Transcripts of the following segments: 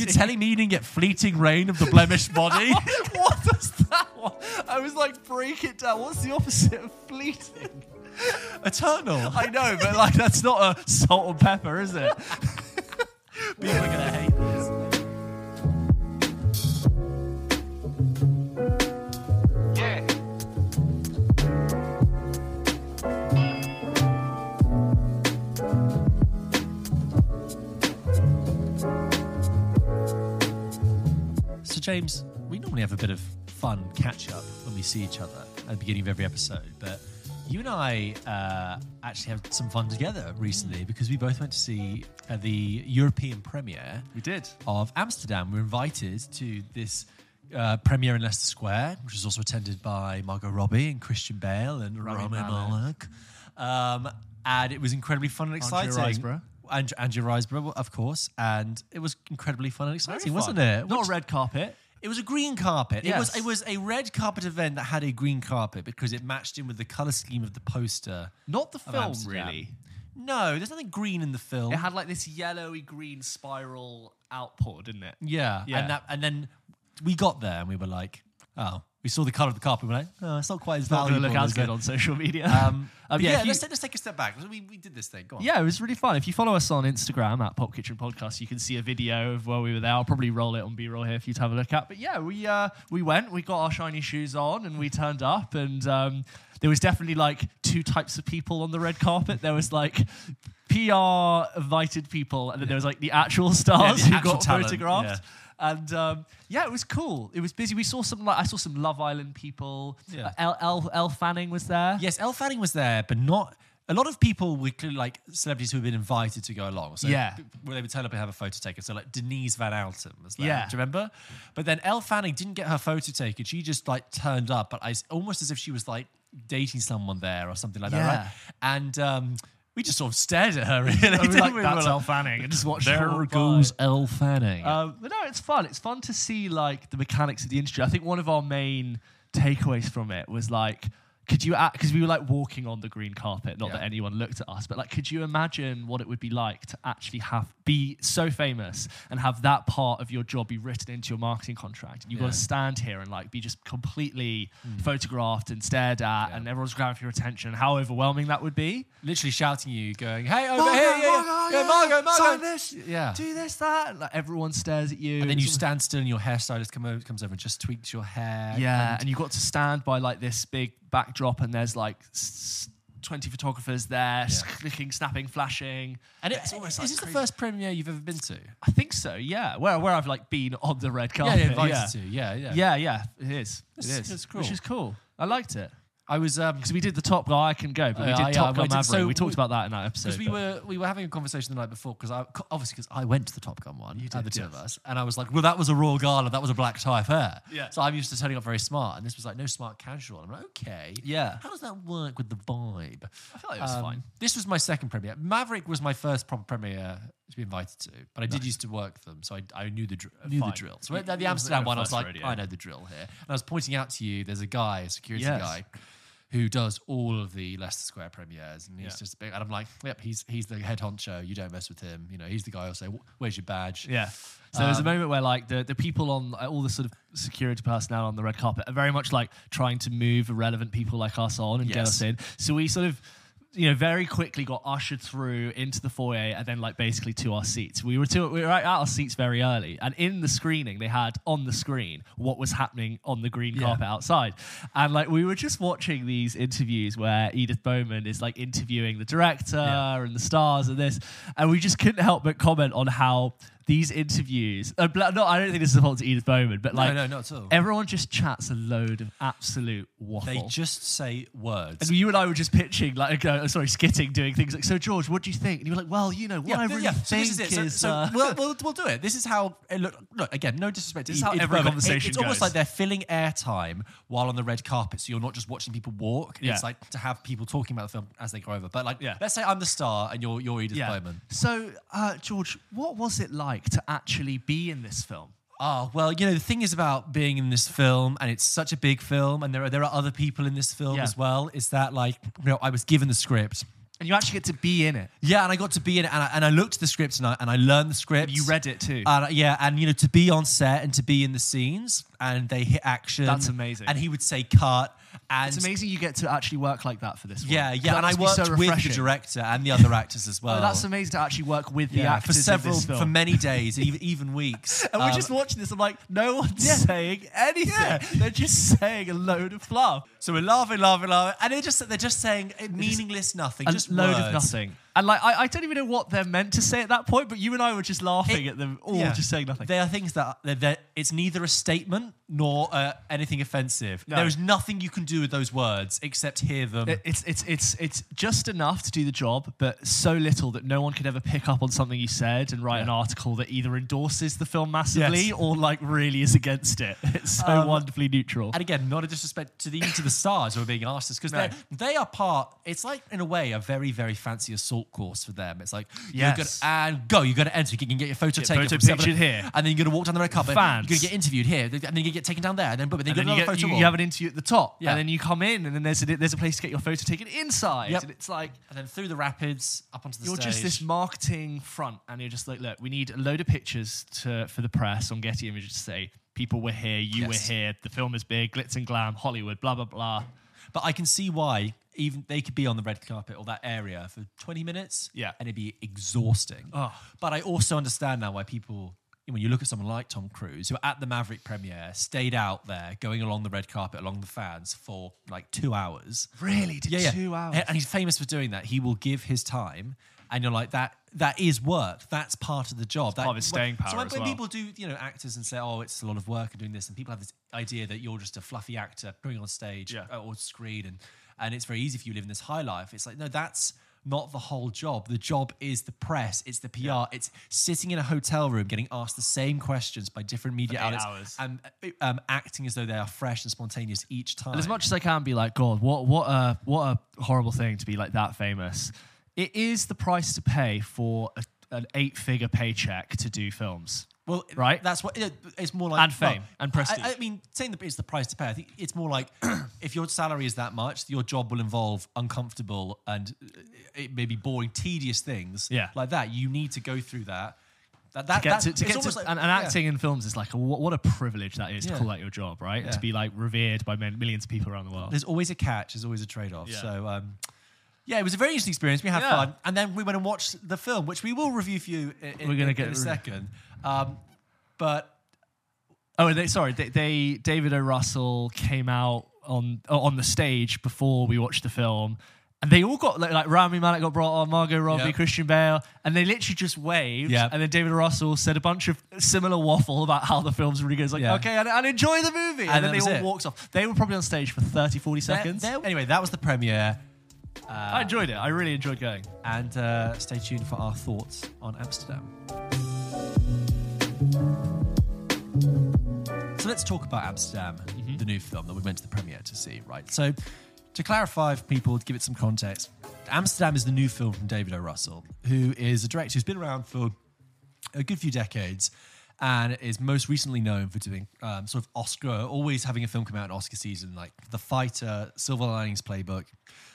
You're telling me you didn't get fleeting rain of the blemished body? what does that one? I was like, break it down. What's the opposite of fleeting? Eternal. I know, but like that's not a salt and pepper, is it? People are gonna hate So, James, we normally have a bit of fun catch up when we see each other at the beginning of every episode, but you and I uh, actually had some fun together recently because we both went to see uh, the European premiere We did. of Amsterdam. We were invited to this uh, premiere in Leicester Square, which was also attended by Margot Robbie and Christian Bale and Rami Malek. Um, and it was incredibly fun and exciting. And Andrea Riseborough, of course, and it was incredibly fun and exciting, wasn't it? Not Which- a red carpet. it was a green carpet. It was it was a red carpet event that had a green carpet because it matched in with the color scheme of the poster. Not the film, really. No, there's nothing green in the film. It had like this yellowy green spiral outpour, didn't it? yeah, Yeah. and that and then we got there and we were like, oh, we saw the color of the carpet. We were like, oh, it's not quite as Not valuable. look as good it- on social media. Um, Um, yeah, yeah, you- let's, let's take a step back. We, we did this thing. Go on. Yeah, it was really fun. If you follow us on Instagram at Pulp Kitchen Podcast, you can see a video of where we were there. I'll probably roll it on B-roll here for you to have a look at. But yeah, we uh, we went, we got our shiny shoes on, and we turned up, and um, there was definitely like two types of people on the red carpet. There was like PR invited people, and then there was like the actual stars the who actual got talent, photographed. And um, yeah, it was cool. It was busy. We saw some like I saw some Love Island people. Yeah. Uh, Elle, Elle, Elle Fanning was there. Yes, Elle Fanning was there, but not. A lot of people were clearly like celebrities who had been invited to go along. So Yeah. they would turn up and have a photo taken. So like Denise Van Outen was there. Yeah. Do you remember? But then Elle Fanning didn't get her photo taken. She just like turned up, but I, almost as if she was like dating someone there or something like that, Yeah. right? And um, we just sort of stared at her really. And we were like, we? that's We Elle like, Fanning, and just watched her There walk goes by. Elle Fanning. Um, but no, it's fun. It's fun to see like the mechanics of the industry. I think one of our main takeaways from it was like, could you because we were like walking on the green carpet, not Yeah. that anyone looked at us, but like, could you imagine what it would be like to actually have be so famous and have that part of your job be written into your marketing contract? And you've got to stand here and like be just completely hmm. photographed and stared at, and everyone's grabbing for your attention. How overwhelming that would be. Literally shouting you, going, "Hey, over Margot, here, yeah, yeah, yeah, yeah, Margot, Margot, sign this, yeah." Do this, that. Like everyone stares at you. And then you stand still, and your hairstylist come over, comes over and just tweaks your hair. Yeah, and and you got to stand by like this big backdrop, and there's like s- 20 photographers there, s- clicking, snapping, flashing. And it, It's almost is like this the first premiere you've ever been to? I think so, yeah. Where, where I've like been on the red carpet. yeah, invited yeah. to. Yeah, yeah. Yeah, yeah, it is. It That's- is. Which cool. is cool. I liked it. I was um Because we did the Top Guy, I can go, but we Uh, did yeah, Top Gun Maverick. so we talked we- about that in that episode. because we were we were having a conversation the night before because I obviously because I went to the Top Gun one, You uh, did, the two yes. of us, and I was like, well, that was a royal gala, that was a black tie affair. Yeah. So I'm used to turning up very smart, and this was like no smart casual. I'm like, okay, Yeah. How does that work with the vibe? I felt like it was Um, fine. This was my second premiere. Maverick was my first proper premiere to be invited to, but I did used to work them, so I, I knew the dr- knew the Fine. drill. So at the Amsterdam one, I was like, already, I know the drill here, and I was pointing out to you. There's a guy, a security Yes. guy, who does all of the Leicester Square premieres, and he's Yeah. just big. And I'm like, yep, he's he's the head honcho. You don't mess with him. You know, he's the guy who'll say, "Where's your badge?" Yeah. So there was a Um, moment where like the, the people on all the sort of security personnel on the red carpet are very much like trying to move irrelevant people like us on and get us in. So we sort of you know very quickly got ushered through into the foyer and then like basically to our seats. We were to, we were at our seats very early and in the screening they had on the screen what was happening on the green Yeah. carpet outside. And like we were just watching these interviews where Edith Bowman is like interviewing the director Yeah. and the stars and this, and we just couldn't help but comment on how these interviews. Uh, no, I don't think this is a fault to Edith Bowman, but like no, no, not at all. everyone just chats a load of absolute waffle. They just say words. and you and I were just pitching, like, uh, sorry, skitting, doing things like, so George, what do you think? And you were like, well, you know, what I th- really So think this is it. So, so uh, we'll, we'll, we'll do it. This is how. eh, Look, look again. No disrespect. This is how Edith every Bowman. conversation It's almost goes. like they're filling airtime while on the red carpet, so you're not just watching people walk. Yeah. It's like to have people talking about the film as they go over. But like, Yeah. let's say I'm the star and you're you're Edith Bowman. So, uh, George, what was it like to actually be in this film? Oh well, you know the thing is about being in this film, and it's such a big film, and there are there are other people in this film Yeah. as well. Is that like you know I was given the script, And you actually get to be in it. Yeah, and I got to be in it, and I, and I looked at the script, and I, and I learned the script. You read it too. Uh, yeah, and you know, to be on set and to be in the scenes, and they hit action. That's amazing. And he would say cut, and It's amazing you get to actually work like that for this one. Yeah, yeah, that and I worked so with the director and the other actors as well. Oh, that's amazing to actually work with the actors for several, in this film. for many days, even even weeks. and we're Um, just watching this. I'm like, no one's Yeah. saying anything. Yeah. They're just saying a load of fluff. So we're laughing, laughing, laughing, and they're just they're just saying meaningless nothing, A just load words. of nothing. And like, I, I don't even know what they're meant to say at that point. But you and I were just laughing It- at them all, Yeah. just saying nothing. They are things that they're, they're- it's neither a statement nor uh, anything offensive. No. There is nothing you can do with those words except hear them. It- It's it's it's it's just enough to do the job, but so little that no one could ever pick up on something you said and write an article that either endorses the film massively Yes. or like really is against it. It's so Um, wonderfully neutral. and again, not a disrespect to the to the stars who are being asked this because No. they they are part. It's like in a way a very very fancy assault course for them. It's like Yes. you're gonna and go. You're gonna enter. You can get your photo Get taken. photo pictured here. and then you're gonna walk down the red carpet. Fans. You're gonna get interviewed here, and then you get taken down there, and then then And you then get you, get, you, you have an interview at the top, Yeah. and then you come in, and then there's a, there's a place to get your photo taken inside, Yep. and it's like and then through the rapids up onto the you're stage. just this marketing front, and you're just like, look, we need a load of pictures to for the press on Getty Images to say people were here, you Yes. were here, the film is big, glitz and glam, Hollywood, blah blah blah. But I can see why even they could be on the red carpet or that area for 20 minutes. Yeah. And it'd be exhausting. Oh. But I also understand now why people, when you look at someone like Tom Cruise, who at the Maverick premiere stayed out there going along the red carpet along the fans for like two hours. Really, did Yeah, yeah. two hours? And he's famous for doing that. He will give his time. And you're like that. That is work. That's part of the job. That, part of staying So power when, as when well. people do, you know, actors and say, "Oh, it's a lot of work and doing this," and people have this idea that you're just a fluffy actor going on stage Yeah. uh, or screen, and and it's very easy for you live in this high life. It's like no, that's not the whole job. The job is the press. It's the PR. It's sitting in a hotel room getting asked the same questions by different media outlets hours. and uh, um, acting as though they are fresh and spontaneous each time. And as much as I can be like, God, what what a what a horrible thing to be like that famous. It is the price to pay for a, an eight-figure paycheck to do films. Well, Right? That's what it's more like And fame and prestige. I, I mean, saying that it's the price to pay. I think it's more like if your salary is that much, your job will involve uncomfortable and uh, it may be boring, tedious things. Yeah. like that. You need to go through that. That, that, To get that- to, to, get to like- and, and yeah. acting in films is like a, what, what a privilege that is Yeah. to call that your job, right? Yeah. To be like revered by men, millions of people around the world. There's always a catch. There's always a trade-off. Yeah. So. Um, yeah, it was a very interesting experience. We had Yeah. fun, and then we went and watched the film, which we will review for you. In, We're gonna in, get in a second. Um, but Oh, they, sorry, they, they David O. Russell came out on on the stage before we watched the film. And they all got like, like Rami Malek got brought on, Margot Robbie, Yep. Christian Bale, and they literally just waved. Yep. And then David. Russell said a bunch of similar waffle about how the film's really good. It's like, Yeah. okay, and, and enjoy the movie. And, And then they all it. walked off. They were probably on stage for 30, 40 there- seconds. there- anyway, that was the premiere. I enjoyed it. I really enjoyed going. and uh, stay tuned for our thoughts on Amsterdam. So let's talk about Amsterdam, the new film that we went to the premiere to see, right? So, to clarify for people, to give it some context, Amsterdam is the new film from David O. Russell, who is a director who's been around for a good few decades and is most recently known for doing um, sort of Oscar, always having a film come out in Oscar season, like The Fighter, Silver Linings Playbook,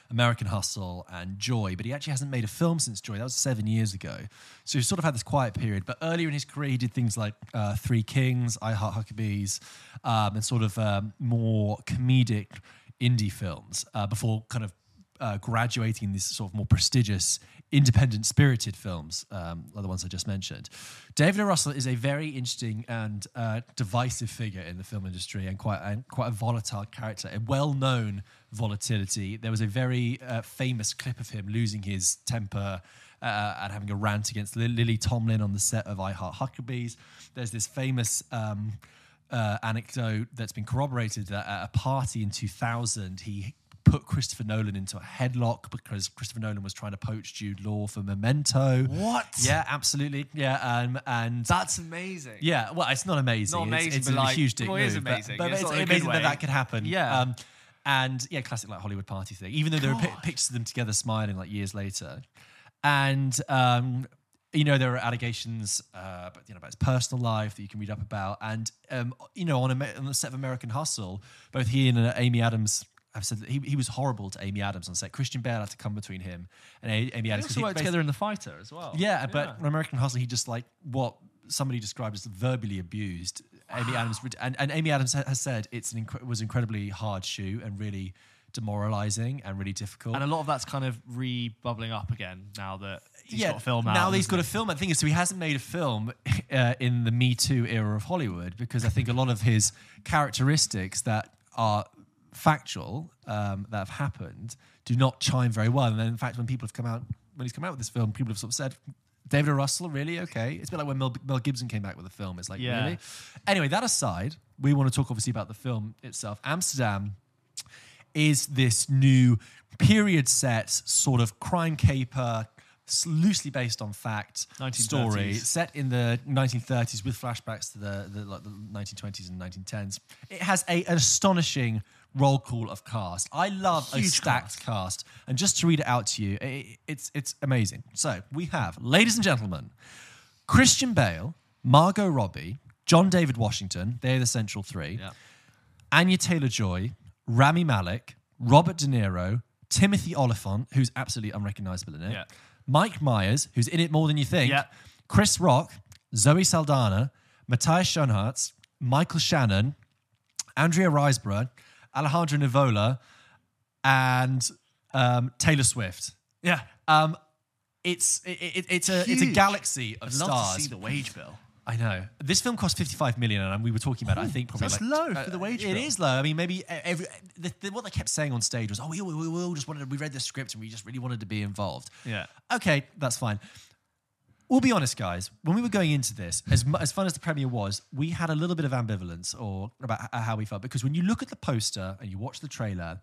American Hustle, and Joy. But he actually hasn't made a film since Joy. That was seven years ago. So he's sort of had this quiet period. But earlier in his career, he did things like uh, Three Kings, I Heart Huckabees, um, and sort of um, more comedic indie films uh, before kind of uh, graduating these sort of more prestigious, independent spirited films, um, like the ones I just mentioned. David O. Russell is a very interesting and uh, divisive figure in the film industry and quite and quite a volatile character, a well-known volatility. There was a very uh, famous clip of him losing his temper. Uh, and having a rant against Lily Tomlin on the set of I Heart Huckabees. There's this famous um, uh, anecdote that's been corroborated that at a party in 2000, he put Christopher Nolan into a headlock because Christopher Nolan was trying to poach Jude Law for Memento. What? Yeah, absolutely. Yeah, um, and That's amazing. yeah, well, it's not amazing. Not It's- amazing, It's, but a like- huge dick well, it is move, but- amazing. But, It's it's, not in a good amazing that that could happen. Yeah. Um, and yeah, classic like Hollywood party thing. Even though there are pi- pictures of them together smiling like years later, and um, you know there are allegations, uh, but you know about his personal life that you can read up about, and um, you know on, a, on the set of American Hustle, both he and uh, Amy Adams have said that he, he was horrible to Amy Adams on set. Christian Bale had to come between him and A- Amy They also worked together in The Fighter as well. yeah, but American Hustle, he just like what somebody described as verbally abused Amy Adams, and, and Amy Adams has said it's an inc- was incredibly hard shoe and really demoralizing and really difficult. And a lot of that's kind of re-bubbling up again now that he's got a film out. Now that he's got a film. The thing is, so he hasn't made a film uh, in the Me Too era of Hollywood because I think a lot of his characteristics that are factual um, that have happened do not chime very well. And then, in fact, when people have come out, when he's come out with this film, people have sort of said. David O. Russell, really? Okay. It's a bit like when Mel, Mel Gibson came back with a film. It's like, Yeah. really? Anyway, that aside, we want to talk obviously about the film itself. Amsterdam is this new period set sort of crime caper loosely based on fact 1930s. story set in the 1930s with flashbacks to the, the, like the 1920s and 1910s it has a, an astonishing roll call of cast i love a stacked cast. and just to read it out to you i it's it's amazing so we have ladies and gentlemen christian bale margot robbie john david washington they're the central three Yeah. Anya Taylor Joy, Rami Malek, Robert De Niro, Timothy Olyphant, who's absolutely unrecognizable in it, Yeah. Mike Myers, who's in it more than you think, Yeah. Chris Rock, Zoe Saldana, Matthias Schoenaerts, Michael Shannon, Andrea Riseborough, Alejandro Nivola, and um, Taylor Swift. Yeah. Um, it's it, it, it's a it's a Huge. galaxy of I'd stars. love to see the wage bill. I know. This film cost 55 million, and we were talking about it, I think, probably that's like. low for the wage It bill. is low. I mean, maybe every. The, the, what they kept saying on stage was, oh, we, we, we all just wanted to, we read the script and we just really wanted to be involved. Yeah. Okay, that's fine. We'll be honest, guys. When we were going into this, as, as fun as the premiere was, we had a little bit of ambivalence or about how we felt because when you look at the poster and you watch the trailer,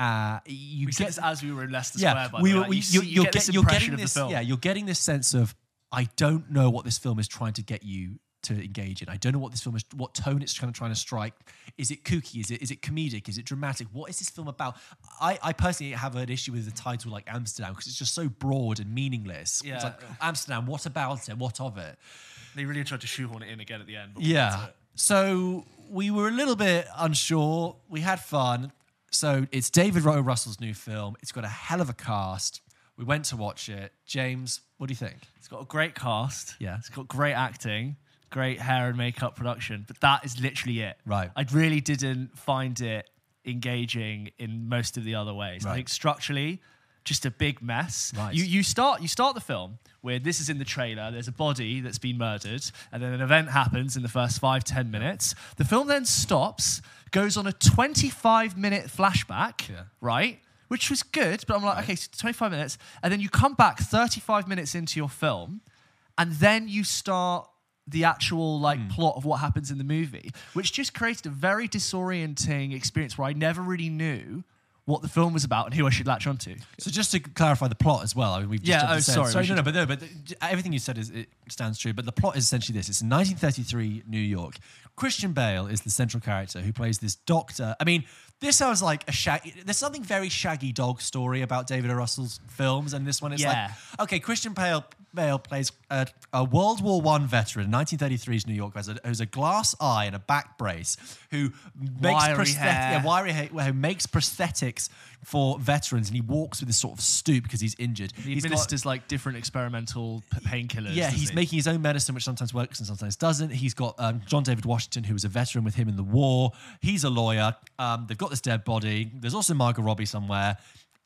uh, you We get as we were in Leicester yeah, Square. By we the way. We, you, you, you're, get get- this you're impression getting of this. the film. Yeah, you're getting this sense of I don't know what this film is trying to get you to engage in. I don't know what this film is, what tone it's trying to trying to strike. Is it kooky? Is it is it comedic? Is it dramatic? What is this film about? I, I personally have an issue with the title like Amsterdam because it's just so broad and meaningless. Yeah. It's like Amsterdam. What about it? What of it? They really tried to shoehorn it in again at the end. but Yeah. So we were a little bit unsure. We had fun. So it's David O. Russell's new film. It's got a hell of a cast. We went to watch it. James, what do you think? It's got a great cast. Yeah. It's got great acting, great hair and makeup production, but that is literally it. Right. I really didn't find it engaging in most of the other ways. I Right. think structurally, just a big mess. Right. You you start you start the film where this is in the trailer. There's a body that's been murdered, and then an event happens in the first five ten minutes. The film then stops, goes on a 25 minute flashback. Yeah. Right. Which was good, but I'm like, okay, so 25 minutes, and then you come back 35 minutes into your film, and then you start the actual like Hmm. plot of what happens in the movie, which just created a very disorienting experience where I never really knew what the film was about and who I should latch onto. So just to clarify the plot as well, I mean, we've just Yeah, oh, sorry, sorry, no, no, but no, but everything you said is it stands true. But the plot is essentially this: it's 1933 New York. Christian Bale is the central character who plays this doctor. I mean, this sounds like a shaggy. There's something very shaggy dog story about David O. Russell's films, and this one is Yeah. like, okay, Christian Bale. Bale plays a, a World War One veteran, 1933's New York, who has a, who's a glass eye and a back brace, who makes Wiry hair. yeah, wiry hair, who makes prosthetics for veterans, and he walks with this sort of stoop because he's injured. He He's got- like different experimental painkillers. yeah, he's he? making his own medicine, which sometimes works and sometimes doesn't. He's got um, John David Washington, who was a veteran with him in the war. He's a lawyer. Um, they've got this dead body. There's also Margot Robbie somewhere,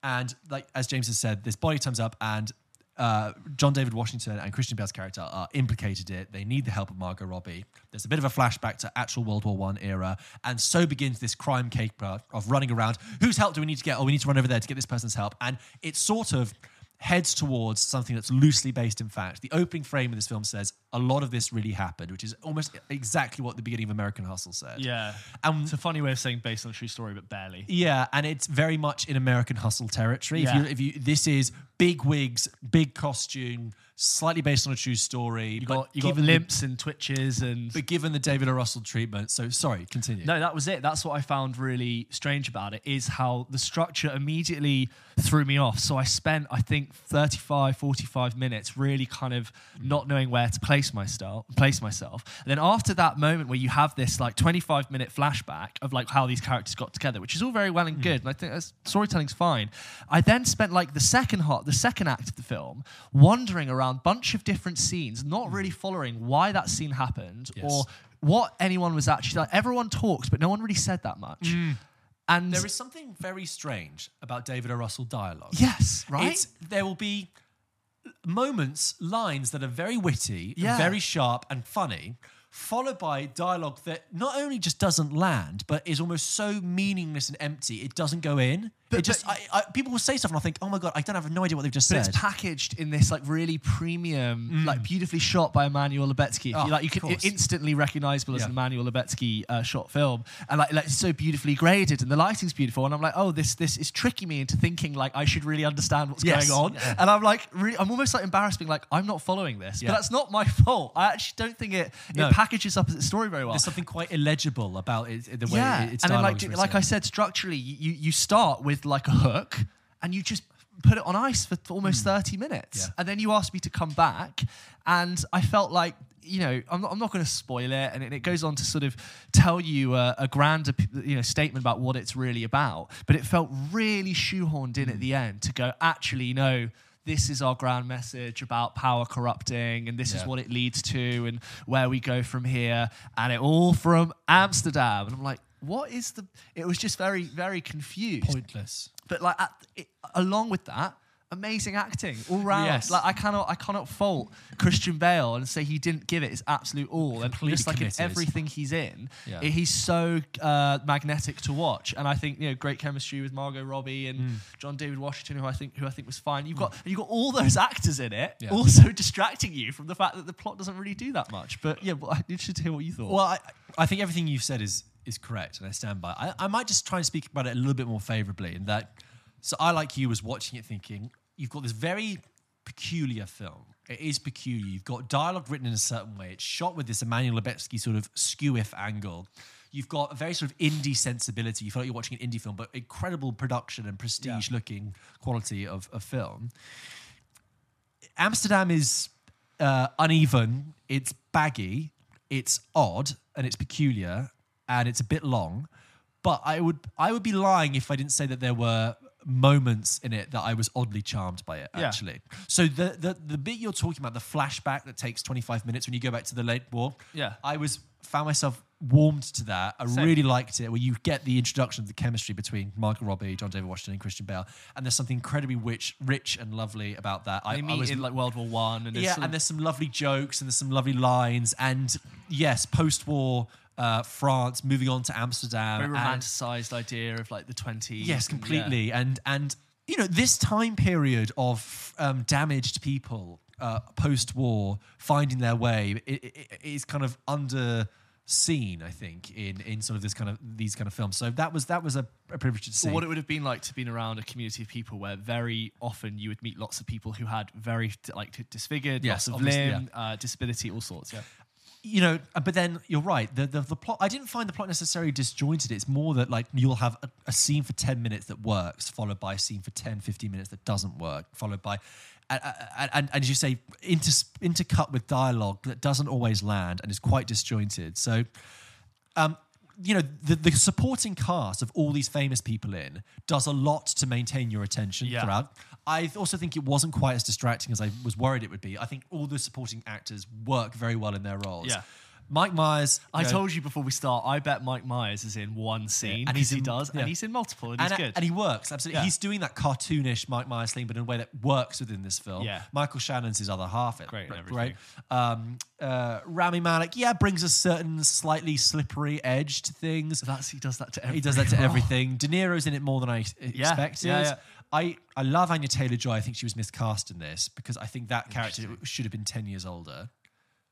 and like as James has said, this body turns up and. Uh, John David Washington and Christian Bale's character are implicated in it. They need the help of Margot Robbie. There's a bit of a flashback to actual World War One era, and so begins this crime caper of running around. Whose help do we need to get? Oh, we need to run over there to get this person's help. And it's sort of heads towards something that's loosely based in fact. The opening frame of this film says a lot of this really happened, which is almost exactly what the beginning of American Hustle said. Yeah. And It's a funny way of saying based on a true story, but barely. yeah, and it's very much in American Hustle territory. Yeah. If, you, if you, this is big wigs, big costume, slightly based on a true story. You got you got given the- limps and twitches and but given the David O. Russell treatment. So sorry, continue. No, that was it. That's what I found really strange about it is how the structure immediately threw me off. So I spent, I think, 35, 45 minutes really kind of not knowing where to place myself. Place myself. And then after that moment where you have this like 25 minute flashback of like how these characters got together, which is all very well and mm. good, and I think that's, storytelling's fine. I then spent like the second half, the second act of the film, wandering around bunch of different scenes, not really mm. following why that scene happened Yes. or what anyone was actually like. Everyone talks, but no one really said that much. Mm. And There is something very strange about David O. Russell dialogue. yes, right? It's, there will be moments, lines that are very witty, Yeah. very sharp, and funny, followed by dialogue that not only just doesn't land, but is almost so meaningless and empty, it doesn't go in. But- it just, I, I, people will say stuff, and I think, oh my god, I don't have no idea what they've just but said. it's packaged in this like really premium, like beautifully shot by Emmanuel Lubezki. Mm. Oh, you, like you can course. instantly recognizable as Yeah. an Emmanuel Lubezki uh, shot film, and like, like it's so beautifully graded, and the lighting's beautiful. And I'm like, oh, this this is tricking me into thinking like I should really understand what's Yes. going on. Yeah. And I'm like, really, I'm almost like embarrassed, being like, I'm not following this, Yeah. but that's not my fault. I actually don't think it No. it packages up its story very well. There's something quite illegible about it, the way yeah, it, it's and then like like I said, structurally, you you start with like a hook, and you just put it on ice for almost thirty minutes, Hmm. Yeah. and then you ask me to come back, and I felt like. You know, I'm not, I'm not going to spoil it, and it, it goes on to sort of tell you a, a grander, you know, statement about what it's really about. But it felt really shoehorned in at the end to go, actually, no, this is our grand message about power corrupting, and this is what it leads to, and where we go from here, and it all from Amsterdam. And I'm like, what is the? It was just very, very confused. pointless. But like, at, it, along with that, amazing acting all round. Yes. Like, I cannot, I cannot fault Christian Bale and say he didn't give it his absolute all. And Completely just like in everything he's in, Yeah. i- he's so uh, magnetic to watch. And I think you know, great chemistry with Margot Robbie and Mm. John David Washington, who I think, who I think was fine. You've got, you've got all those actors in it, Yeah. also distracting you from the fact that the plot doesn't really do that much. But yeah, well, I'm interested to hear what you thought. Well, I, I think everything you've said is is correct, and I stand by. I, I might just try and speak about it a little bit more favorably. In that, so I like you was watching it, thinking you've got this very peculiar film. It is peculiar. You've got dialogue written in a certain way. It's shot with this Emmanuel Lubezki sort of skew-if angle. You've got a very sort of indie sensibility. You feel like you're watching an indie film, but incredible production and prestige-looking quality of, of film. Amsterdam is uh, uneven, it's baggy, it's odd, and it's peculiar, and it's a bit long. But I would I would be lying if I didn't say that there were moments in it that I was oddly charmed by it. Yeah. Actually, so the, the the bit you're talking about, the flashback that takes 25 minutes when you go back to the late war, Yeah. I was found myself warmed to that. I Same. really liked it, where you get the introduction of the chemistry between Michael Robbie, John David Washington, and Christian Bale, and there's something incredibly rich, rich and lovely about that. I, they I meet was in like World War One, and yeah, sort and there's some lovely jokes and there's some lovely lines, and yes, post-war uh, France moving on to Amsterdam, very and- romanticized idea of like the 20s. yes, and, completely, and and you know this time period of um, damaged people uh, post-war finding their way i- i- i- is kind of under seen i think in in sort of this kind of these kind of films so that was that was a, a privilege to see what it would have been like to be around a community of people where very often you would meet lots of people who had very like disfigured, Yes, loss of limb, uh, disability, all sorts. Yeah. You know, uh, but then you're right. The, the the plot. I didn't find the plot necessarily disjointed. It's more that like you'll have a, a scene for ten minutes that works, followed by a scene for 10, 15 minutes that doesn't work, followed by, and, and, and, and as you say, inter, intercut with dialogue that doesn't always land and is quite disjointed. So, um, you know, the, the supporting cast of all these famous people in does a lot to maintain your attention Yeah. throughout. I also think it wasn't quite as distracting as I was worried it would be. I think all the supporting actors work very well in their roles. Yeah. Mike Myers. I know, told you before we start. I bet Mike Myers is in one scene, and and he's he in- does, yeah. and he's in multiple, and, and, he's good. and he works absolutely. Yeah. He's doing that cartoonish Mike Myers thing, but in a way that works within this film. Yeah. Michael Shannon's his other half. It Great and right. everything. Um, uh, Rami Malek, yeah, brings a certain slightly slippery edge to things. That's he does that to every He does that to everything. De Niro's in it more than I Yeah, expected. yeah, yeah. I, I love Anya Taylor Joy. I think she was miscast in this because I think that character should have been 10 years older.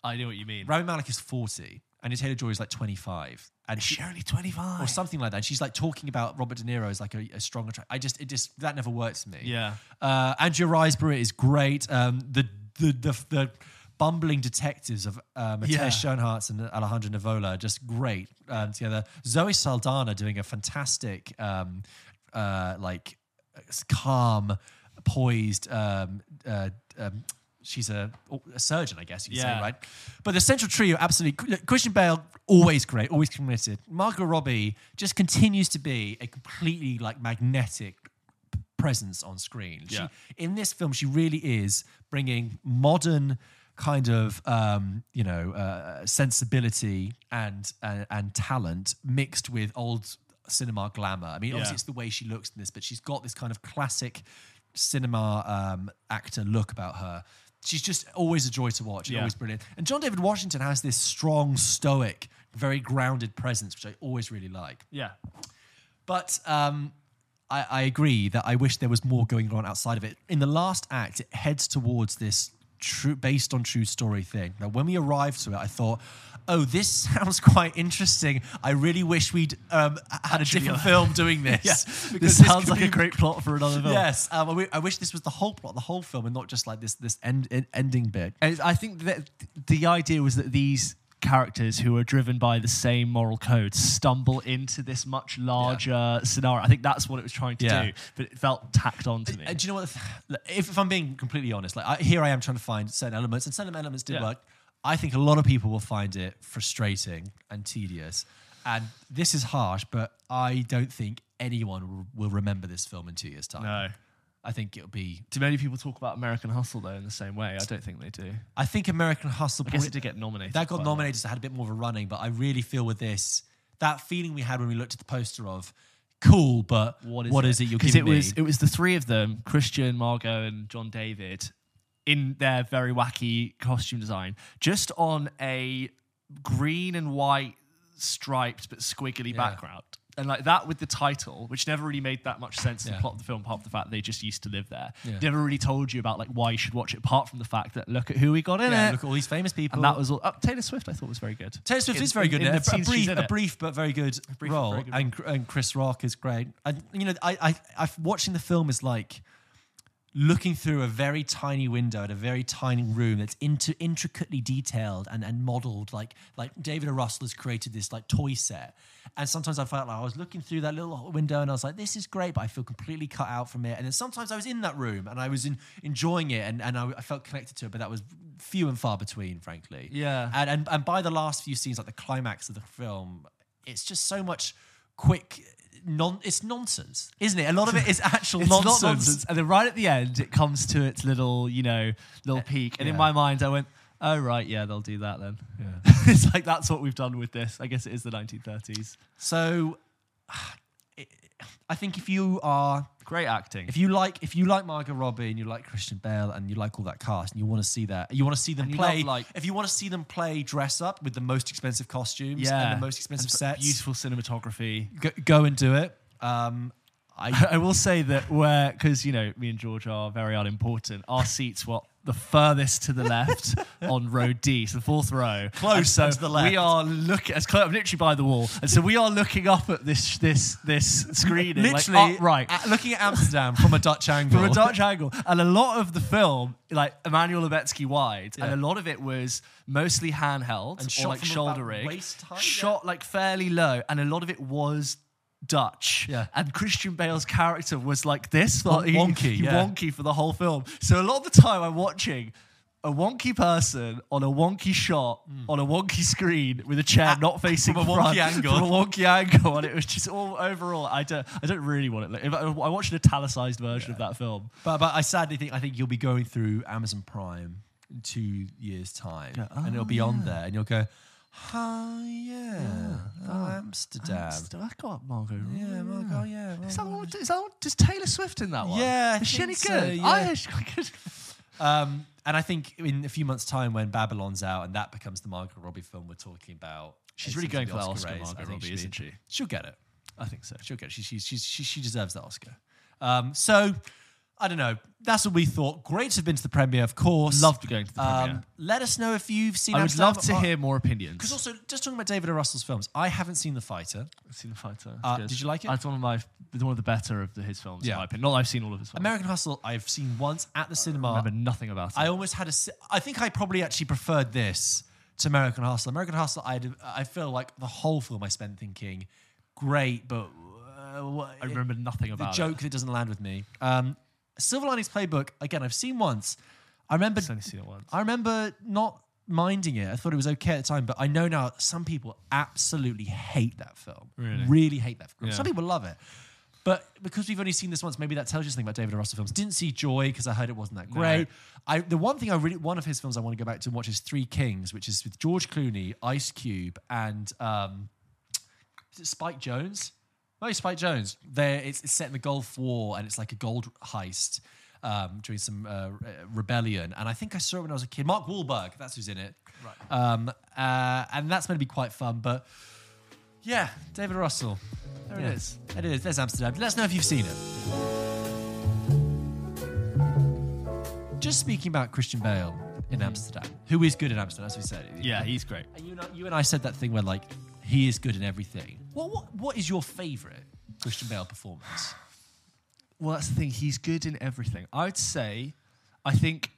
I know what you mean. Rami Malek is 40. Anya Taylor Joy is like 25. And Is she, she only twenty five or something like that. And she's like talking about Robert De Niro as like a, a stronger. Tra- I just, it just, that never works for me. Yeah. Uh, Andrea Riseborough is great. Um, the the the, the bumbling detectives of uh, Matthias Yeah. Schoenaerts and Alejandro Nivola are just great um, together. Zoe Saldana doing a fantastic, um, uh, like calm, poised. Um, uh, um, she's a, a surgeon, I guess you could Yeah. say, right? But the central trio, absolutely. Christian Bale, always great, always committed. Margot Robbie just continues to be a completely like magnetic presence on screen. Yeah. She, in this film, she really is bringing modern kind of um, you know uh, sensibility and, and and talent mixed with old cinema glamour. I mean, obviously Yeah. it's the way she looks in this, but she's got this kind of classic cinema um, actor look about her. She's just always a joy to watch, and Yeah. always brilliant. And John David Washington has this strong, stoic, very grounded presence, which I always really like. Yeah. But um, I, I agree that I wish there was more going on outside of it. In the last act, it heads towards this true, based on true story thing. Now, when we arrived to it, I thought, oh, this sounds quite interesting. I really wish we'd um, had a different uh, film doing this. Yeah. because This sounds like be- a great plot for another film. Yes, um, I, wish this was the whole plot, the whole film, and not just like this this end, en- ending bit. And I think that the idea was that these characters who are driven by the same moral code stumble into this much larger scenario. I think that's what it was trying to Yeah. do, but it felt tacked on to me. And do you know what? If, if I'm being completely honest, like I, here I am trying to find certain elements, and certain elements did Yeah. work. I think a lot of people will find it frustrating and tedious. And this is harsh, but I don't think anyone will, remember this film in two years' time. no. I think it'll be. Do many people talk about American Hustle though in the same way? I don't think they do. I think American Hustle. I guess it did get nominated. that got quite a lot. nominated, so had a bit more of a running. But I really feel with this, that feeling we had when we looked at the poster of, cool, but What is what it? is it you're giving it was me? it was the three of them, Christian, Margot, and John David, in their very wacky costume design, just on a green and white striped but squiggly Yeah. background. And like that with the title, which never really made that much sense in Yeah. the plot of the film, apart from the fact they just used to live there. Yeah. Never really told you about like why you should watch it, apart from the fact that look at who we got in it. look at all these famous people. and that was all. Uh, Taylor Swift, I thought was very good. Taylor Swift in- is very good. in in the a, brief, in a brief but very good brief, role, very good and and Chris Rock is great. And you know, I, I, I watching the film is like looking through a very tiny window at a very tiny room that's into intricately detailed and, and modeled like like David O. Russell has created this like toy set. And sometimes I felt like I was looking through that little window and I was like, this is great, but I feel completely cut out from it. And then sometimes I was in that room and I was in, enjoying it and, and I, I felt connected to it, but that was few and far between, frankly. Yeah. And, and and by the last few scenes, like the climax of the film, it's just so much quick non it's nonsense, isn't it? A lot of it is actual It's nonsense. nonsense. And then right at the end, it comes to its little, you know, little eh, peak. And in my mind, I went, oh, right, yeah, they'll do that then. Yeah. it's like, that's what we've done with this. I guess it is the 1930s. So it- I think if you are Great acting. if you like if you like Margot Robbie and you like Christian Bale and you like all that cast and you want to see that you want to see them And you play love, like- if you want to see them play dress up with the most expensive costumes and the most expensive And sets Beautiful cinematography. go, go and do it um I I will say that where, because, you know, me and George are very unimportant, our seats were the furthest to the left on row D, so the fourth row. Close so to the left. We are looking, as close, I'm literally by the wall. And so we are looking up at this this this screen, literally uh, like, upright. at- looking at Amsterdam from a Dutch angle from a Dutch angle. And a lot of the film, like Emmanuel Lubezki wide, Yeah. and a lot of it was mostly handheld And or like shoulder rig, shot like fairly low, and a lot of it was. Dutch, Yeah. and Christian Bale's character was like this, like, he- wonky, he yeah. wonky for the whole film. So a lot of the time, I'm watching a wonky person on a wonky shot hmm. on a wonky screen with a chair ah, not facing from a front, wonky angle. from a wonky angle, and it was just all overall. I don't, I don't really want it. Like, if I, watched an italicized version of that film. But but I sadly think I think you'll be going through Amazon Prime in two years' time, Go, and it'll "Oh, be on oh, there, and you'll go, "Oh yeah, oh, Amsterdam, I got Margot. Robbie, yeah, Mark, oh yeah." Is that, what, is that what, is Taylor Swift in that one? Yeah, I is she any think good? so, I yeah. she's quite good. Um, and I think in a few months' time, when Babylon's out and that becomes the Margot Robbie film we're talking about, She's really going for that Oscar, race, Margot I think Robbie, she'll be- isn't she? She'll get it. I think so. She'll get it. She, she, she, she, she deserves that Oscar. Um, so I don't know. That's what we thought. Great to have been to the premiere, of course. Loved going to the premiere. Um, let us know if you've seen. I would Amsterdam. love to hear more opinions. Because also, just talking about David O. Russell's films, I haven't seen The Fighter. I've seen the fighter. It's Uh, good. did you like it? It's one of my one of the better of the, his films. Yeah. in my opinion. Not that I've seen all of his films. American Hustle, I've seen once at the cinema. I remember nothing about it. I almost had a. si- I think I probably actually preferred this to American Hustle. American Hustle, I I feel like the whole film I spent thinking, great, but uh, what, I remember nothing the about it. joke that doesn't land with me. Um, Silver Linings Playbook again. I've seen once. I remember. I've only seen it once. I remember not minding it. I thought it was okay at the time, but I know now some people absolutely hate that film. Really? hate that film. Yeah. Some people love it. But because we've only seen this once, maybe that tells you something about David O. Russell films. Didn't see Joy because I heard it wasn't that great. I the one thing I really one of his films I want to go back to and watch is Three Kings, which is with George Clooney, Ice Cube, and um, is it Spike Jonze? No, Spike Jonze. There, it's, it's set in the Gulf War, and it's like a gold heist um, during some uh, re- rebellion. And I think I saw it when I was a kid. Mark Wahlberg, that's who's in it. Right. Um, uh, and that's meant to be quite fun. But yeah, David Russell. There Yeah, it is. It is. There's Amsterdam. Let us know if you've seen it. Just speaking about Christian Bale in Amsterdam, who is good in Amsterdam, as we said. Yeah, he's great. And you, I- you and I said that thing where like he is good in everything. What what what is your favorite Christian Bale performance? Well, that's the thing. He's good in everything. I'd say, I think.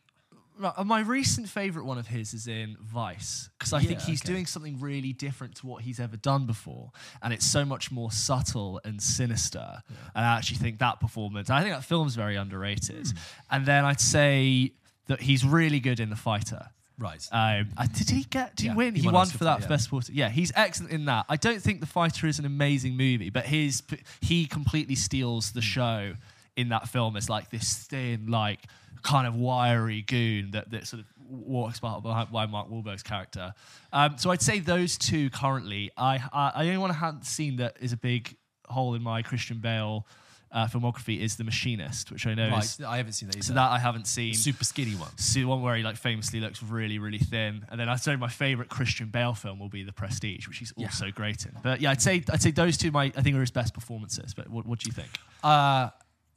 right, My recent favorite one of his is in Vice because I think Yeah, he's okay. doing something really different to what he's ever done before, and it's so much more subtle and sinister. And I actually think that performance, I think that film's very underrated. Hmm. And then I'd say that he's really good in The Fighter. Right. Um, uh, did he get? Did Yeah, he win? he He, won won for that yeah. best supporting. Yeah, he's excellent in that. I don't think The Fighter is an amazing movie, but his he completely steals Hmm. the show in that film as like this thin, like kind of wiry goon that that sort of walks behind behind Mark Wahlberg's character. Um, so I'd say those two currently. I I, I only one I haven't seen that is a big hole in my Christian Bale uh, filmography is The Machinist, which I know right. is. I haven't seen that either. So that I haven't seen. super skinny one. See the one where he like famously looks really, really thin, and then I'd say my favorite Christian Bale film will be The Prestige, which he's also great in. But yeah, I'd say I'd say those two my I think are his best performances. But what, what do you think? Uh,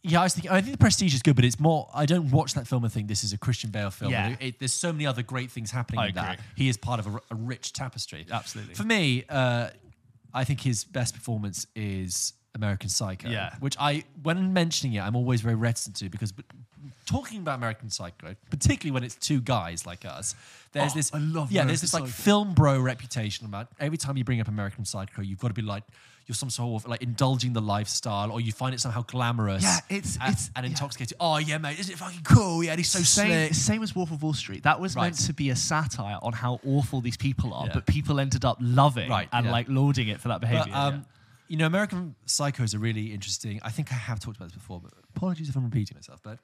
yeah, I was thinking. I think the Prestige is good, but it's more. I don't watch that film and think this is a Christian Bale film. Yeah. It- it- there's so many other great things happening I in that. He is part of a rich tapestry. Absolutely. For me, uh, I think his best performance is American Psycho. Yeah. Which I, when mentioning it, I'm always very reticent to because. But, Talking about American Psycho, particularly when it's two guys like us, there's Oh, this. I love Yeah, American there's this like Psycho. film bro reputation about every time you bring up American Psycho, you've got to be like you're some sort of like indulging the lifestyle, or you find it somehow glamorous. Yeah, it's- and, it's- and yeah. intoxicating. Oh yeah, mate, isn't it fucking cool? Yeah, and he's so same, slick. same as Wolf of Wall Street. That was meant to be a satire on how awful these people are, Yeah. but people ended up loving Right, and yeah. like lauding it for that behavior. But, um, you know, American Psycho is a really interesting. I think I have talked about this before, but apologies if I'm repeating myself. But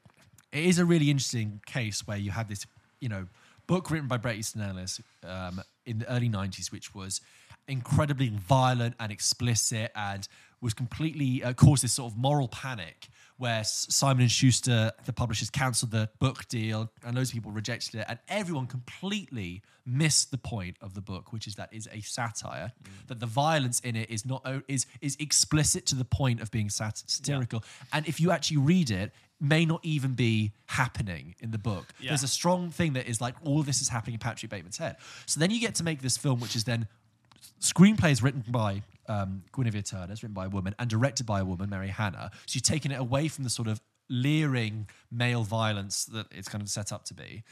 it is a really interesting case where you have this, you know, book written by Bret Easton Ellis um, in the early '90s, which was incredibly violent and explicit, and was completely uh, caused this sort of moral panic where Simon and Schuster, the publishers, cancelled the book deal, and loads of people rejected it, and everyone completely missed the point of the book, which is that is a satire. That the violence in it is not is is explicit to the point of being sat- satirical, and if you actually read it. May not even be happening in the book. Yeah. There's a strong thing that is like all of this is happening in Patrick Bateman's head. So then you get to make this film, which is then screenplay is written by um, Guinevere Turner, it's written by a woman, and directed by a woman, Mary Harron. You've taken it away from the sort of leering male violence that it's kind of set up to be.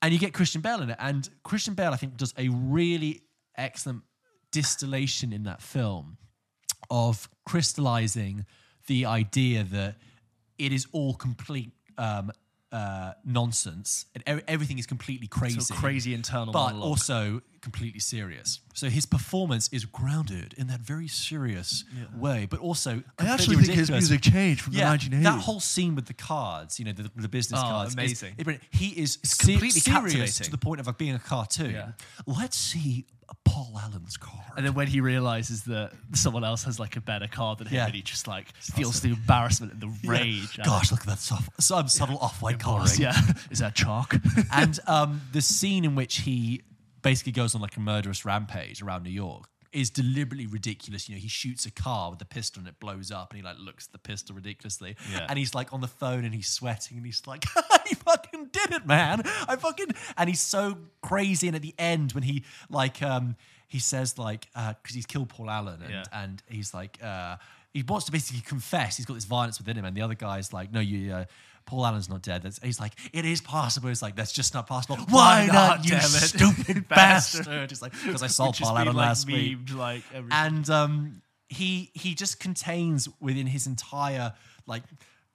And you get Christian Bale in it. And Christian Bale, I think, does a really excellent distillation in that film of crystallizing the idea that it is all complete um, uh, nonsense and ev- everything is completely crazy. So crazy internal but monologue. also completely serious. So his performance is grounded in that very serious way, but also completely ridiculous. His music changed from Yeah, that whole scene with the cards, you know, the, the business Oh, cards, amazing. is he is completely serious to the point of like being a cartoon. Yeah. Let's see Paul Allen's car. And then when he realizes that someone else has like a better car than him, Yeah. and he just like feels the embarrassment and the Yeah. rage. Gosh, look at that soft, some subtle off-white coloring. yeah, is that chalk? and um, the scene in which he basically goes on like a murderous rampage around New York is deliberately ridiculous. You know, he shoots a car with a pistol and it blows up, and he like looks at the pistol ridiculously, Yeah. and he's like on the phone and he's sweating, and he's like, "He fucking did it, man! I fucking," and he's so crazy. And at the end, when he like um he says like uh because he's killed Paul Allen, and Yeah. and he's like uh he wants to basically confess he's got this violence within him, and the other guy's like, "No, you." Uh, Paul Allen's not dead. That's, he's like, it is possible. It's like, that's just not possible. Why, not, you stupid bastard? It's like, because I saw Paul Allen like, last week like and um, he he just contains within his entire like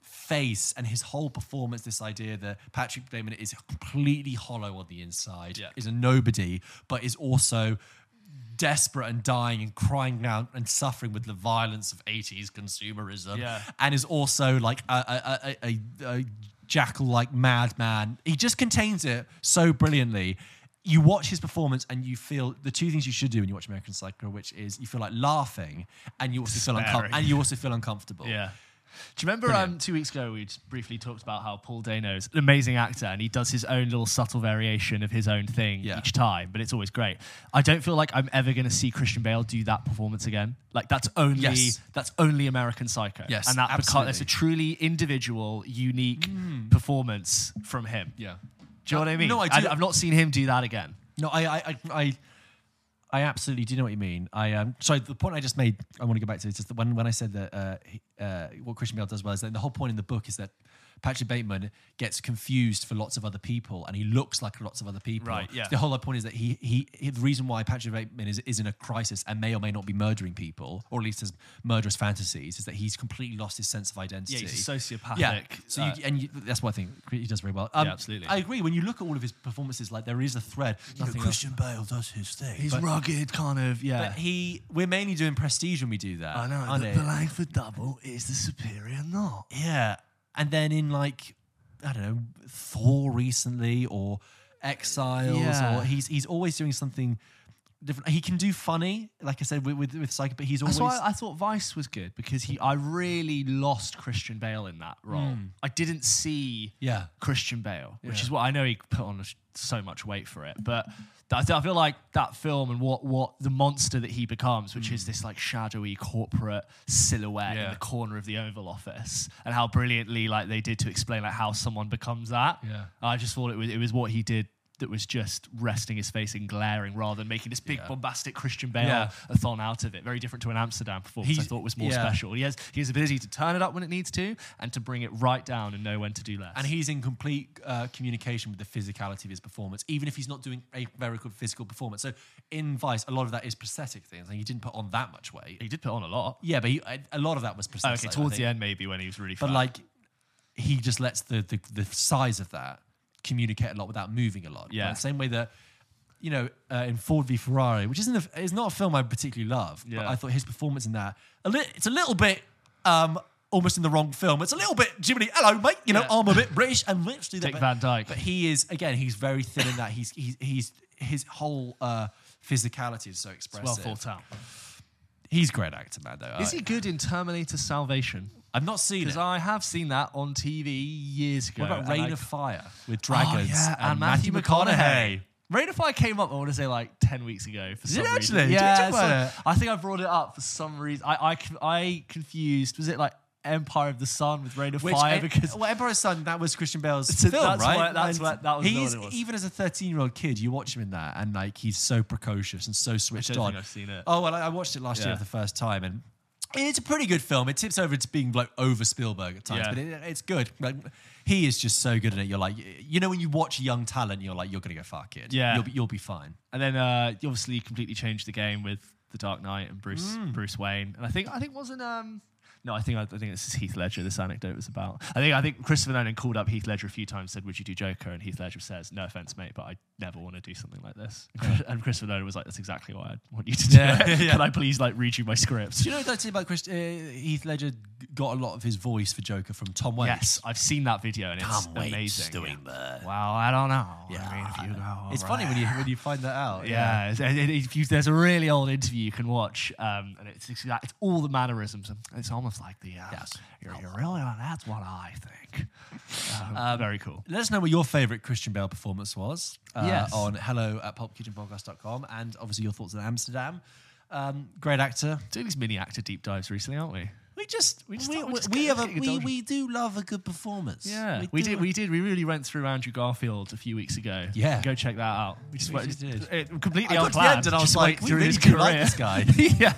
face and his whole performance this idea that Patrick Bateman is completely hollow on the inside, Yeah. is a nobody, but is also desperate and dying and crying out and suffering with the violence of 80s consumerism Yeah. and is also like a, a, a, a, jackal like madman he just contains it so brilliantly you watch his performance and you feel the two things you should do when you watch American Psycho, which is you feel like laughing and you also feel uncomfortable and you also feel uncomfortable. Yeah. Do you remember um, two weeks ago we just briefly talked about how Paul Dano's an amazing actor and he does his own little subtle variation of his own thing Yeah. each time, but it's always great. I don't feel like I'm ever going to see Christian Bale do that performance again. Like that's only Yes. that's only American Psycho. Yes, and that beca- that's a truly individual, unique performance from him. Yeah. Do you know what I mean? No, I do. I've not seen him do that again. No, I, I, I, I, I absolutely do know what you mean. I um, sorry, the point I just made, I want to go back to is just that when when I said that uh, uh, what Christian Bale does well is that the whole point in the book is that Patrick Bateman gets confused for lots of other people, and he looks like lots of other people. Right, yeah. The whole point is that he, he he the reason why Patrick Bateman is is in a crisis and may or may not be murdering people, or at least has murderous fantasies, is that he's completely lost his sense of identity. Yeah, he's sociopathic. Yeah, so uh, you, and you, that's what I think he does very well. Um, Yeah, absolutely. I agree. When you look at all of his performances, like there is a thread. You know, Nothing else. Christian Bale does his thing. he's but, rugged, kind of. Yeah. but he, we're mainly doing prestige when we do that. I know. aren't The, the Langford double is the superior knot. yeah, and then in like I don't know Thor recently or Exiles, Yeah. or he's he's always doing something different. He can do funny, like I said with with, with Psycho, but he's always That's why I thought Vice was good because he, I really lost Christian Bale in that role. Hmm. I didn't see yeah. Christian Bale, which Yeah. is what I know he put on so much weight for it. But I I feel like that film and what what the monster that he becomes, which is mm. this like shadowy corporate silhouette in the corner of the Oval Office, and how brilliantly like they did to explain like how someone becomes that. Yeah. I just thought it was it was what he did. That was just resting his face and glaring rather than making this big Yeah. bombastic Christian Bale Yeah. a thon out of it. Very different to an Amsterdam performance. I thought was more yeah. special. He has he has the ability to turn it up when it needs to and to bring it right down and know when to do less. And he's in complete uh, communication with the physicality of his performance, even if he's not doing a very good physical performance. So in Vice, a lot of that is prosthetic things. and he didn't put on that much weight. he did put on a lot. Yeah, but he, a, lot of that was prosthetic. okay, towards the end maybe when he was really But fat. like, he just lets the, the the size of that communicate a lot without moving a lot. Yeah. Like, same way that you know uh, in Ford v Ferrari, which isn't a, is not a film I particularly love, but Yeah. I thought his performance in that a li- it's a little bit. Um, Almost in the wrong film. It's a little bit Jiminy. Hello, mate. You know, Yeah. I'm a bit British, and let's do that. Dick But- Van Dyke. But he is again. He's very thin in that. He's he's, he's his whole uh, physicality is so expressive. well thought out. He's a great actor, man. Though Is I, he good in Terminator Salvation? I've not seen Because it. I have seen that on TV years ago. What about and Reign I- of Fire with Oh, dragons yeah, and, Matthew McConaughey. Reign of Fire came up, I want to say, like 10 weeks ago for Did some it reason. actually? Did you Yeah, so- I think I brought it up for some reason. I, I, I confused, was it like Empire of the Sun with Reign of Which, Fire? because well, the Sun* that was Christian Bale's So film, that's right? that's And what- that was he what is, it was. even as a 13 year old kid, you watch him in that, and like he's so precocious and so I switched don't on. I've seen it. Oh well, I I watched it last year for the first time, and it's a pretty good film. It tips over to being like over Spielberg at times, Yeah. but it, it's good. Like, he is just so good at it. You're like, you know, when you watch young talent, you're like, you're gonna go far, kid. Yeah. you'll be, you'll be fine. And then uh, you obviously completely changed the game with The Dark Knight and Bruce Mm. Bruce Wayne. And I think I think wasn't um no, I think I, think this is Heath Ledger. This anecdote was about. I think I think Christopher Nolan called up Heath Ledger a few times, said, "Would you do Joker?" And Heath Ledger says, "No offense, mate, but I never want to do something like this." And Christopher Nolan was like, "That's exactly what I want you to do. Yeah, it. Can I please like read you my script?" Do you know what that's about Chris, uh, Heath Ledger got a lot of his voice for Joker from Tom Waits? Yes, I've seen that video and it's Waits amazing. doing that. Well, I don't know. Yeah, I mean, if you go, it's funny when you when you find that out. Yeah, it's- it- it- you, there's a really old interview you can watch, um, and it's it's, it's all the mannerisms. And it's almost like the uh, Yes. You're, you're really that's what I think. Um, very cool. Let us know what your favorite Christian Bale performance was uh, Yes. on hello at pulpkitchenpodcast.com and obviously your thoughts on Amsterdam. Um, great actor. Doing these mini actor deep dives recently, aren't we? We just we just- we, we're just we have a, we, we do love a good performance. Yeah, we, do did. We did. We really went through Andrew Garfield a few weeks ago. Yeah. go check that out. We just We went, just did. It, completely I got to the unplanned. end and I was just like, we through really his do like career. this guy. yeah,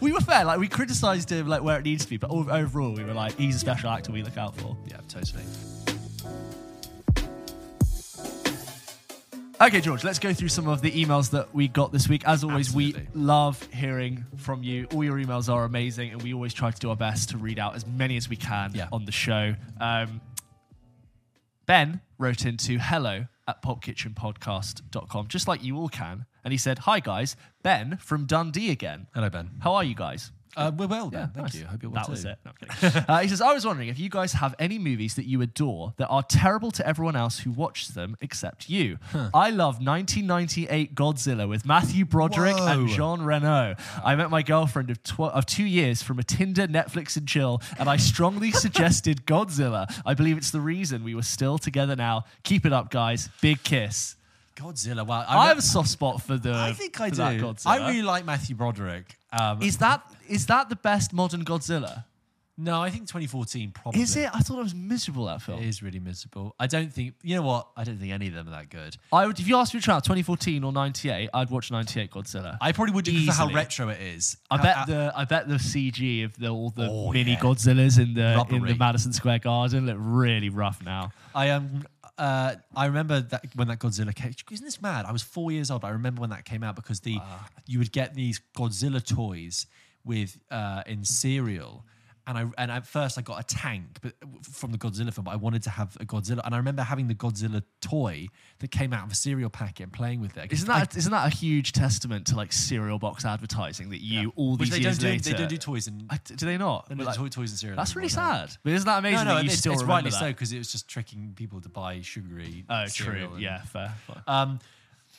we were fair. Like we criticised him like where it needs to be, but overall we were like, he's a special actor we look out for. Yeah, totally. Okay, George, let's go through some of the emails that we got this week. As always, Absolutely. we love hearing from you. All your emails are amazing, and we always try to do our best to read out as many as we can Yeah. on the show. Um, ben wrote into hello at pulpkitchenpodcast.com, just like you all can. And he said, Hi, guys. Ben from Dundee again. Hello, Ben. How are you guys? Uh, we're well, Ben. Yeah, Thank nice. you. Hope you're well that was it. No, uh, he says, I was wondering if you guys have any movies that you adore that are terrible to everyone else who watches them except you. I love 1998 Godzilla with Matthew Broderick and Jean Reno. I met my girlfriend of, tw- of two years from a Tinder, Netflix, and chill, and I strongly suggested Godzilla. I believe it's the reason we were still together now. Keep it up, guys. Big kiss. Godzilla. Wow. I, I, have a soft spot for the. I think I do. Godzilla. I really like Matthew Broderick. Um, Is that is that the best modern Godzilla? no, I think 2014 probably. Is it? I thought it was miserable that film. It is really miserable. I don't think. You know what? I don't think any of them are that good. I would, if you asked me to try out 2014 or 98, I'd watch 98 Godzilla. I, probably would do for how Easily. retro it is. I bet How- the I bet the CG of the, all the Oh, mini yeah. Godzillas in the in Rubbery. the Madison Square Garden look really rough now. I um uh I remember that when that Godzilla came. Isn't this mad? I was four years old. I remember when that came out because the you would get these Godzilla toys with uh in cereal. And I and at first I got a tank, but from the Godzilla film. But I wanted to have a Godzilla, and I remember having the Godzilla toy that came out of a cereal packet and playing with it. Isn't that not that a huge testament to like cereal box advertising that you all Which these they don't years do? later They don't do toys and I- do they not? they don't like, do toy, toys and cereal. that's really sad. But isn't that amazing No, no, that you it's, still it's rightly that? so because it was just tricking people to buy sugary. Oh, true. and- Yeah, fair. fair. Um,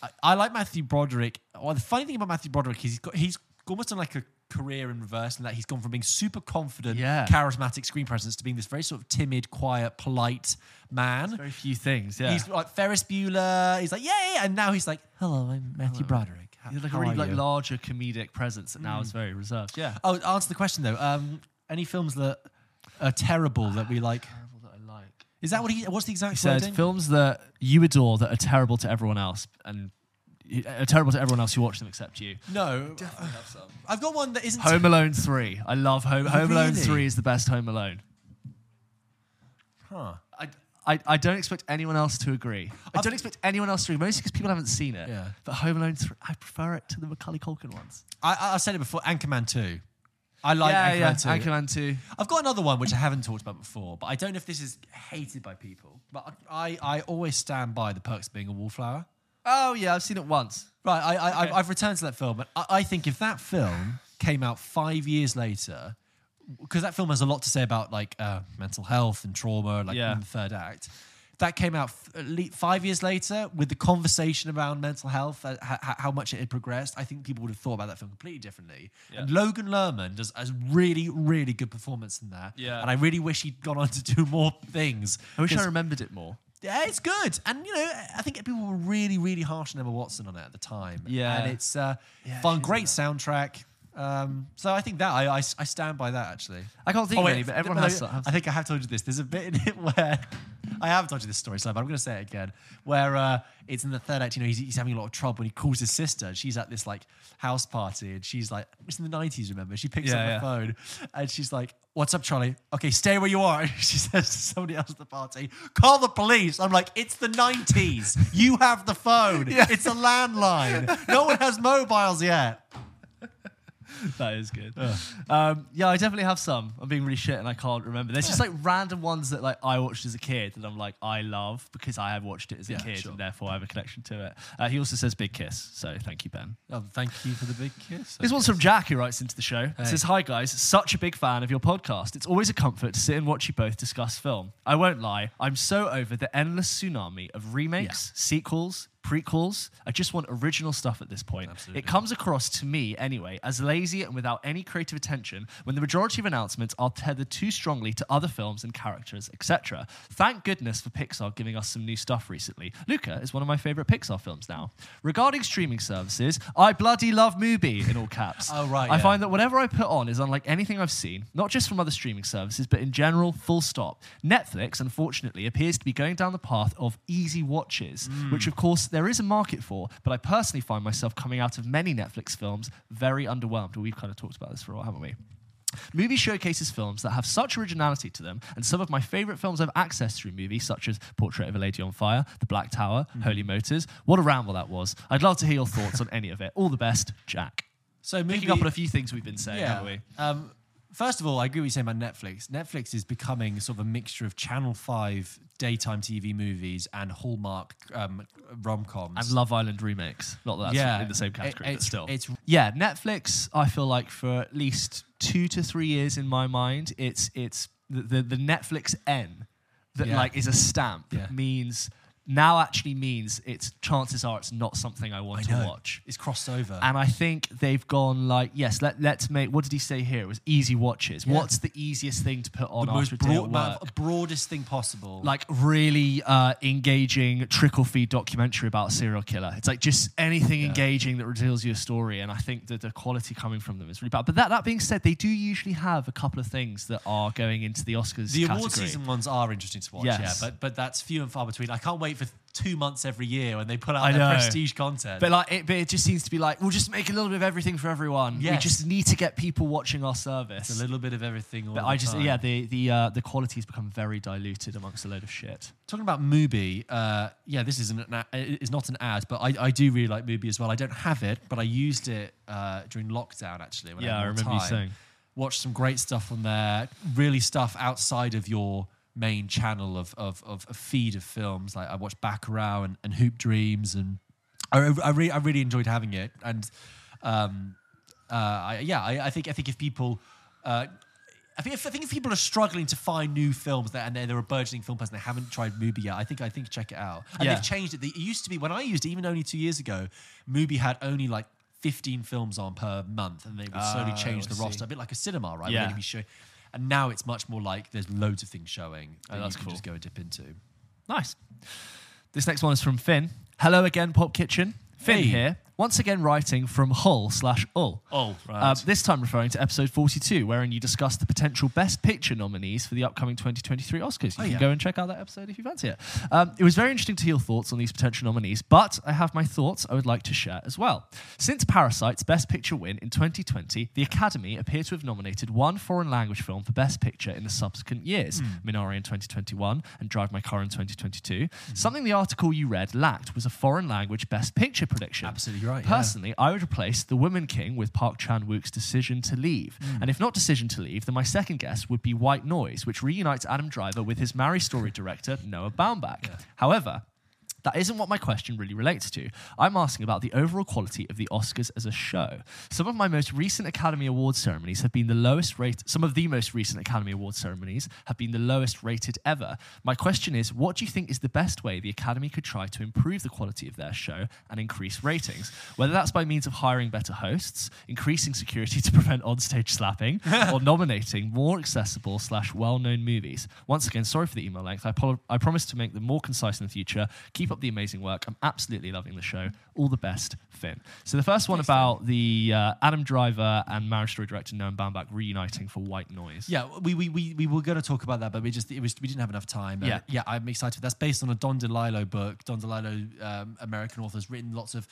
I, I like Matthew Broderick. Well, the funny thing about Matthew Broderick is he's got he's almost done like a career in reverse, and that he's gone from being super confident, Yeah. charismatic screen presence to being this very sort of timid, quiet, polite man. Very few things. Yeah. He's like Ferris Bueller. He's like, yeah, yeah, and now he's like, hello, I'm Matthew Broderick. How, He's like a really like you?" larger comedic presence that now is very reserved. Yeah. Oh, answer the question though. Um, any films that are terrible that we like? That I like. Is that what he? What's the exact He said films that you adore that are terrible to everyone else and are terrible to everyone else who watch them except you. No, uh, I've got one that isn't. Home Alone 3. I love Home Home Alone 3 is the best Home Alone. Huh. I, I, I don't expect anyone else to agree. I don't expect anyone else to agree, mostly because people haven't seen it. Yeah. But Home Alone 3, I prefer it to the Macaulay Culkin ones. I, I, I've said it before. Anchorman two. I like yeah, Anchorman yeah. two. Anchorman 2. I've got another one which I haven't talked about before, but I don't know if this is hated by people. But I, I always stand by the perks of being a wallflower. Oh, yeah, I've seen it once. Right, I, I, Okay. I've, I've returned to that film, and I, I think if that film came out five years later, because that film has a lot to say about like uh, mental health and trauma, like Yeah. in the third act. That came out f- five years later with the conversation around mental health, uh, h- how much it had progressed. I think people would have thought about that film completely differently. And Logan Lerman does a really, really good performance in that. Yeah. And I really wish he'd gone on to do more things. I wish I remembered it more. Yeah, it's good, and you know, I think people were really, really harsh on Emma Watson on it at the time. Yeah. and it's uh, Yeah, fun, great soundtrack. Um, so I think that I, I I stand by that actually. I can't think Oh, of wait, any, but everyone no, has, has I think I have told you this. There's a bit in it where I have told you this story, so but I'm going to say it again. Where uh, it's in the third act. You know, he's, he's having a lot of trouble, and he calls his sister. She's at this like house party, and she's like, "It's in the '90s." Remember? She picks Yeah, up the yeah. phone, and she's like, "What's up, Charlie? Okay, stay where you are." she says to somebody else at the party, "Call the police." I'm like, "It's the '90s. you have the phone. It's a landline. No one has mobiles yet." that is good. Um, yeah, I definitely have some. I'm being really shit and I can't remember. There's just like random ones that like I watched as a kid that I'm like I love because I have watched it as a Yeah, kid sure. and therefore I have a connection to it. Uh, he also says big kiss, so thank you, Ben. Oh, thank you for the big kiss. This one's from Jack who writes into the show. It says, Hi guys, such a big fan of your podcast. It's always a comfort to sit and watch you both discuss film. I won't lie, I'm so over the endless tsunami of remakes, sequels, prequels. I just want original stuff at this point. Absolutely. It comes across to me, anyway, as lazy and without any creative attention when the majority of announcements are tethered too strongly to other films and characters, etc. Thank goodness for Pixar giving us some new stuff recently. Luca is one of my favorite Pixar films now. Regarding streaming services, I bloody love Mubi in all caps. Oh, right, I yeah. find that whatever I put on is unlike anything I've seen, not just from other streaming services, but in general, full stop. Netflix, unfortunately, appears to be going down the path of easy watches, Mm. which of course there is a market for, but I personally find myself coming out of many Netflix films very underwhelmed. We've kind of talked about this for a while, haven't we? Mubi showcases films that have such originality to them, and some of my favorite films I've accessed through movies, such as Portrait of a Lady on Fire, The Black Tower, Mm-hmm. Holy Motors. What a ramble that was. I'd love to hear your thoughts on any of it. All the best, Jack. So Picking up on a few things we've been saying, haven't we? Um, first of all, I agree with you saying about Netflix. Netflix is becoming sort of a mixture of Channel 5 daytime TV movies and Hallmark um, rom coms. and Love Island remakes. Not that that's Yeah, in the same it- category, but still. it's- yeah, Netflix. I feel like for at least two to three years in my mind, it's it's the the, the Netflix N that Yeah. like is a stamp Yeah. means now actually means it's chances are it's not something I want I to watch. It's crossed over. And I think they've gone like, yes, let, let's make. What did he say here? It was easy watches. Yeah. What's the easiest thing to put on the most after broad, work? broadest thing possible. like really uh, engaging trickle feed documentary about a serial killer. It's like just anything engaging that reveals you a story, and I think that the quality coming from them is really bad. But that that being said, they do usually have a couple of things that are going into the Oscars. the category. award season ones are interesting to watch, Yes. yeah, but but that's few and far between. I can't wait for two months every year when they put out I their know. prestige content. But like, it, but it just seems to be like we'll just make a little bit of everything for everyone. We just need to get people watching our service. it's a little bit of everything. All but I just time. yeah the the uh, the quality has become very diluted amongst a load of shit. Talking about Mubi, uh, yeah, this isn't an, a- is not an ad, but I, I do really like Mubi as well. I don't have it, but I used it uh, during lockdown actually. When Yeah, I, I remember you saying. Watched some great stuff on there. Really stuff outside of your main channel of of, of a feed of films. Like I watched Baccarat and, and Hoop Dreams, and I, I, really I really enjoyed having it. And um, uh, I, yeah, I, I think I think if people. Uh, I think, if, I think if people are struggling to find new films that, and they're, they're a burgeoning film person, they haven't tried Mubi yet. I think I think check it out. And Yeah. they've changed it. It used to be when I used it, even only two years ago, Mubi had only like 15 films on per month, and they would slowly Oh, change the roster a bit like a cinema, right? Yeah. Be show- and now it's much more like there's loads of things showing that Oh, that's you can cool. just go and dip into. Nice. This next one is from Finn. Hello again, Pulp Kitchen. Finn Hey. here, once again writing from Hull slash Ull. Oh, Uh, this time referring to episode 42, wherein you discussed the potential Best Picture nominees for the upcoming 2023 Oscars. You Oh, can yeah. go and check out that episode if you fancy it. Um, it was very interesting to hear your thoughts on these potential nominees, but I have my thoughts I would like to share as well. Since Parasite's Best Picture win in 2020, the Academy appear to have nominated one foreign language film for Best Picture in the subsequent years Minari in 2021 and Drive My Car in 2022. Something the article you read lacked was a foreign language Best Picture prediction. Absolutely right, yeah. Personally, I would replace The Woman King with Park Chan Wook's decision to leave. Hmm. And if not decision to leave, then my second guess would be White Noise, which reunites Adam Driver with his Marry Story director, Noah Baumbach. However, that isn't what my question really relates to. I'm asking about the overall quality of the Oscars as a show. Some of my most recent Academy Awards ceremonies have been the lowest rate. Some of the most recent Academy Awards ceremonies have been the lowest rated ever. My question is, what do you think is the best way the Academy could try to improve the quality of their show and increase ratings? Whether that's by means of hiring better hosts, increasing security to prevent onstage slapping, or nominating more accessible slash well-known movies. Once again, sorry for the email length. I, pol- I promise to make them more concise in the future. Keep up the amazing work. I'm absolutely loving the show. All the best, Finn. So the first one about the uh, Adam Driver and Marriage Story director Noah Baumbach reuniting for White Noise. Yeah, we, we, we, we were going to talk about that, but we just it was we didn't have enough time. Uh, Yeah. yeah, I'm excited. That's based on a Don DeLillo book. Don DeLillo, um, American author, has written lots of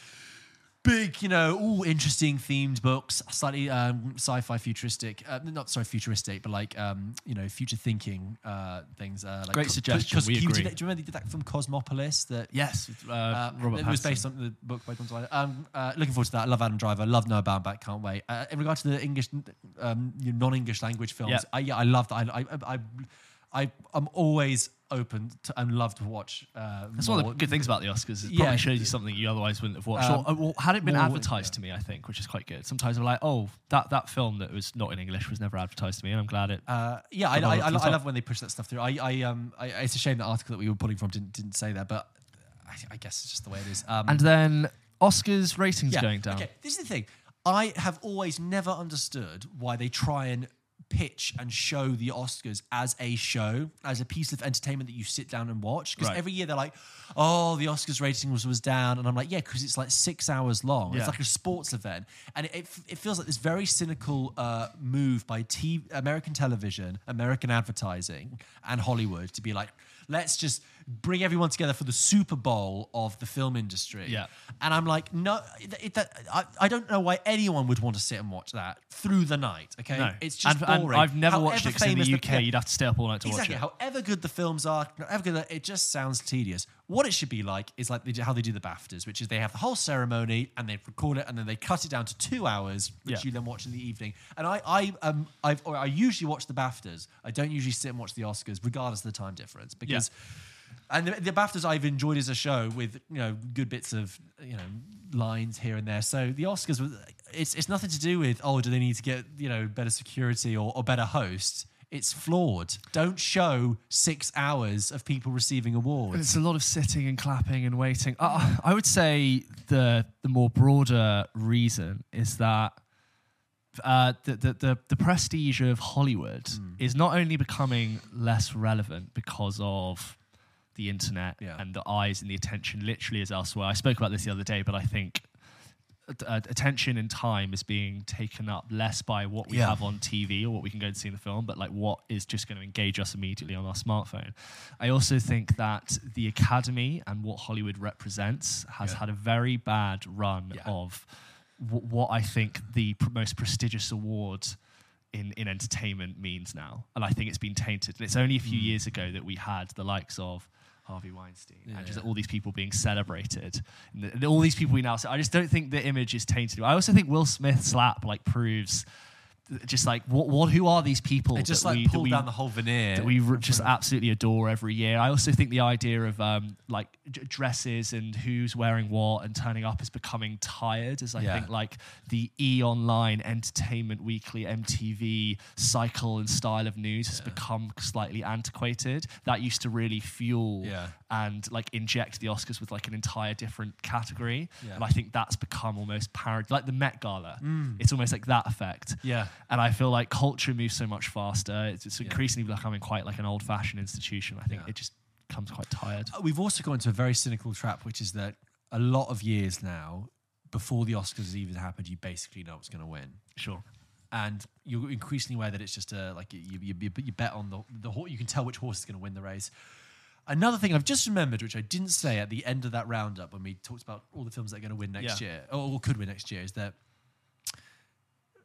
big, you know, all interesting themed books, slightly um, sci-fi futuristic. Uh, not sorry, futuristic, but like um, you know, future thinking uh, things. Uh, like Great Co- suggestion, Cos- we agree. did- do you remember they did that film Cosmopolis? That Yes, uh, uh, Robert it was based on the book by Don DeLillo. Um, uh, looking forward to that. I love Adam Driver. I Love Noah Baumbach. Can't wait. Uh, in regard to the English, um, non-English language films, Yeah. I, yeah, I love that. I, I, I, I, I'm always open to and love to watch. Uh, That's one of the good things about the Oscars. It Yeah. probably shows you something you otherwise wouldn't have watched. Um, or, or had it been advertised to me, I think, which is quite good. Sometimes I'm like, oh, that, that film that was not in English was never advertised to me, and I'm glad it. Uh, yeah, I, I, I, I love when they push that stuff through. I, I, um, I, it's a shame the article that we were pulling from didn't, didn't say that, but I, I guess it's just the way it is. Um, And then Oscars ratings yeah. going down. Okay, this is the thing. I have always never understood why they try and pitch and show the Oscars as a show, as a piece of entertainment that you sit down and watch. Because Right. every year they're like, "Oh, the Oscars rating was was down," and I'm like, "Yeah," because it's like six hours long. Yeah. It's like a sports event, and it, it, it feels like this very cynical uh, move by t- American television, American advertising, and Hollywood to be like, "Let's just." Bring everyone together for the Super Bowl of the film industry. Yeah. And I'm like, no, it, that, I, I don't know why anyone would want to sit and watch that through the night. Okay, No, it's just and, and boring. I've never However watched it in the UK yeah, you'd have to stay up all night to exactly. watch it. However good the films are, however good it just sounds tedious. What it should be like is like they do, how they do the Baftas, which is they have the whole ceremony and they record it and then they cut it down to two hours, which Yeah. you then watch in the evening. And I, I, um, I've, or I usually watch the Baftas. I don't usually sit and watch the Oscars, regardless of the time difference, because. And the, the BAFTAs I've enjoyed as a show with you know good bits of you know lines here and there. So the Oscars was it's it's nothing to do with oh do they need to get you know better security or, or better hosts. It's flawed. Don't show six hours of people receiving awards. It's a lot of sitting and clapping and waiting. Uh, I would say the the more broader reason is that uh, the, the the the prestige of Hollywood Hmm. is not only becoming less relevant because of the internet Yeah. and the eyes and the attention literally is elsewhere. I spoke about this the other day, but I think uh, attention and time is being taken up less by what we Yeah. have on TV or what we can go and see in the film, but like what is just going to engage us immediately on our smartphone. I also think that the Academy and what Hollywood represents has Yeah. had a very bad run Yeah. of w- what I think the pr- most prestigious award. In, in entertainment means now, and I think it's been tainted. And it's only a few years ago that we had the likes of Harvey Weinstein and just Yeah. all these people being celebrated. And, the- and all these people we now see. I just don't think the image is tainted. I also think Will Smith slap like proves just like what what who are these people It just like we, pulled we, down the whole veneer. that we r- just absolutely adore every year. I also think the idea of um, like d- dresses and who's wearing what and turning up is becoming tired. As I Yeah. think like the E Online, Entertainment Weekly, MTV cycle and style of news has become slightly antiquated. That used to really fuel Yeah. and like inject the Oscars with like an entire different category. Yeah. And I think that's become almost parody, like the Met Gala. It's almost like that effect. Yeah. And I feel like culture moves so much faster. It's, it's increasingly becoming quite like an old fashioned institution. I think it just becomes quite tired. Uh, We've also gone into a very cynical trap, which is that a lot of years now, before the Oscars has even happened, you basically know what's going to win. Sure. and you're increasingly aware that it's just a like you you, you, you bet on the the horse. You can tell which horse is going to win the race. Another thing I've just remembered, which I didn't say at the end of that roundup when we talked about all the films that are going to win next Yeah. year or, or could win next year, is that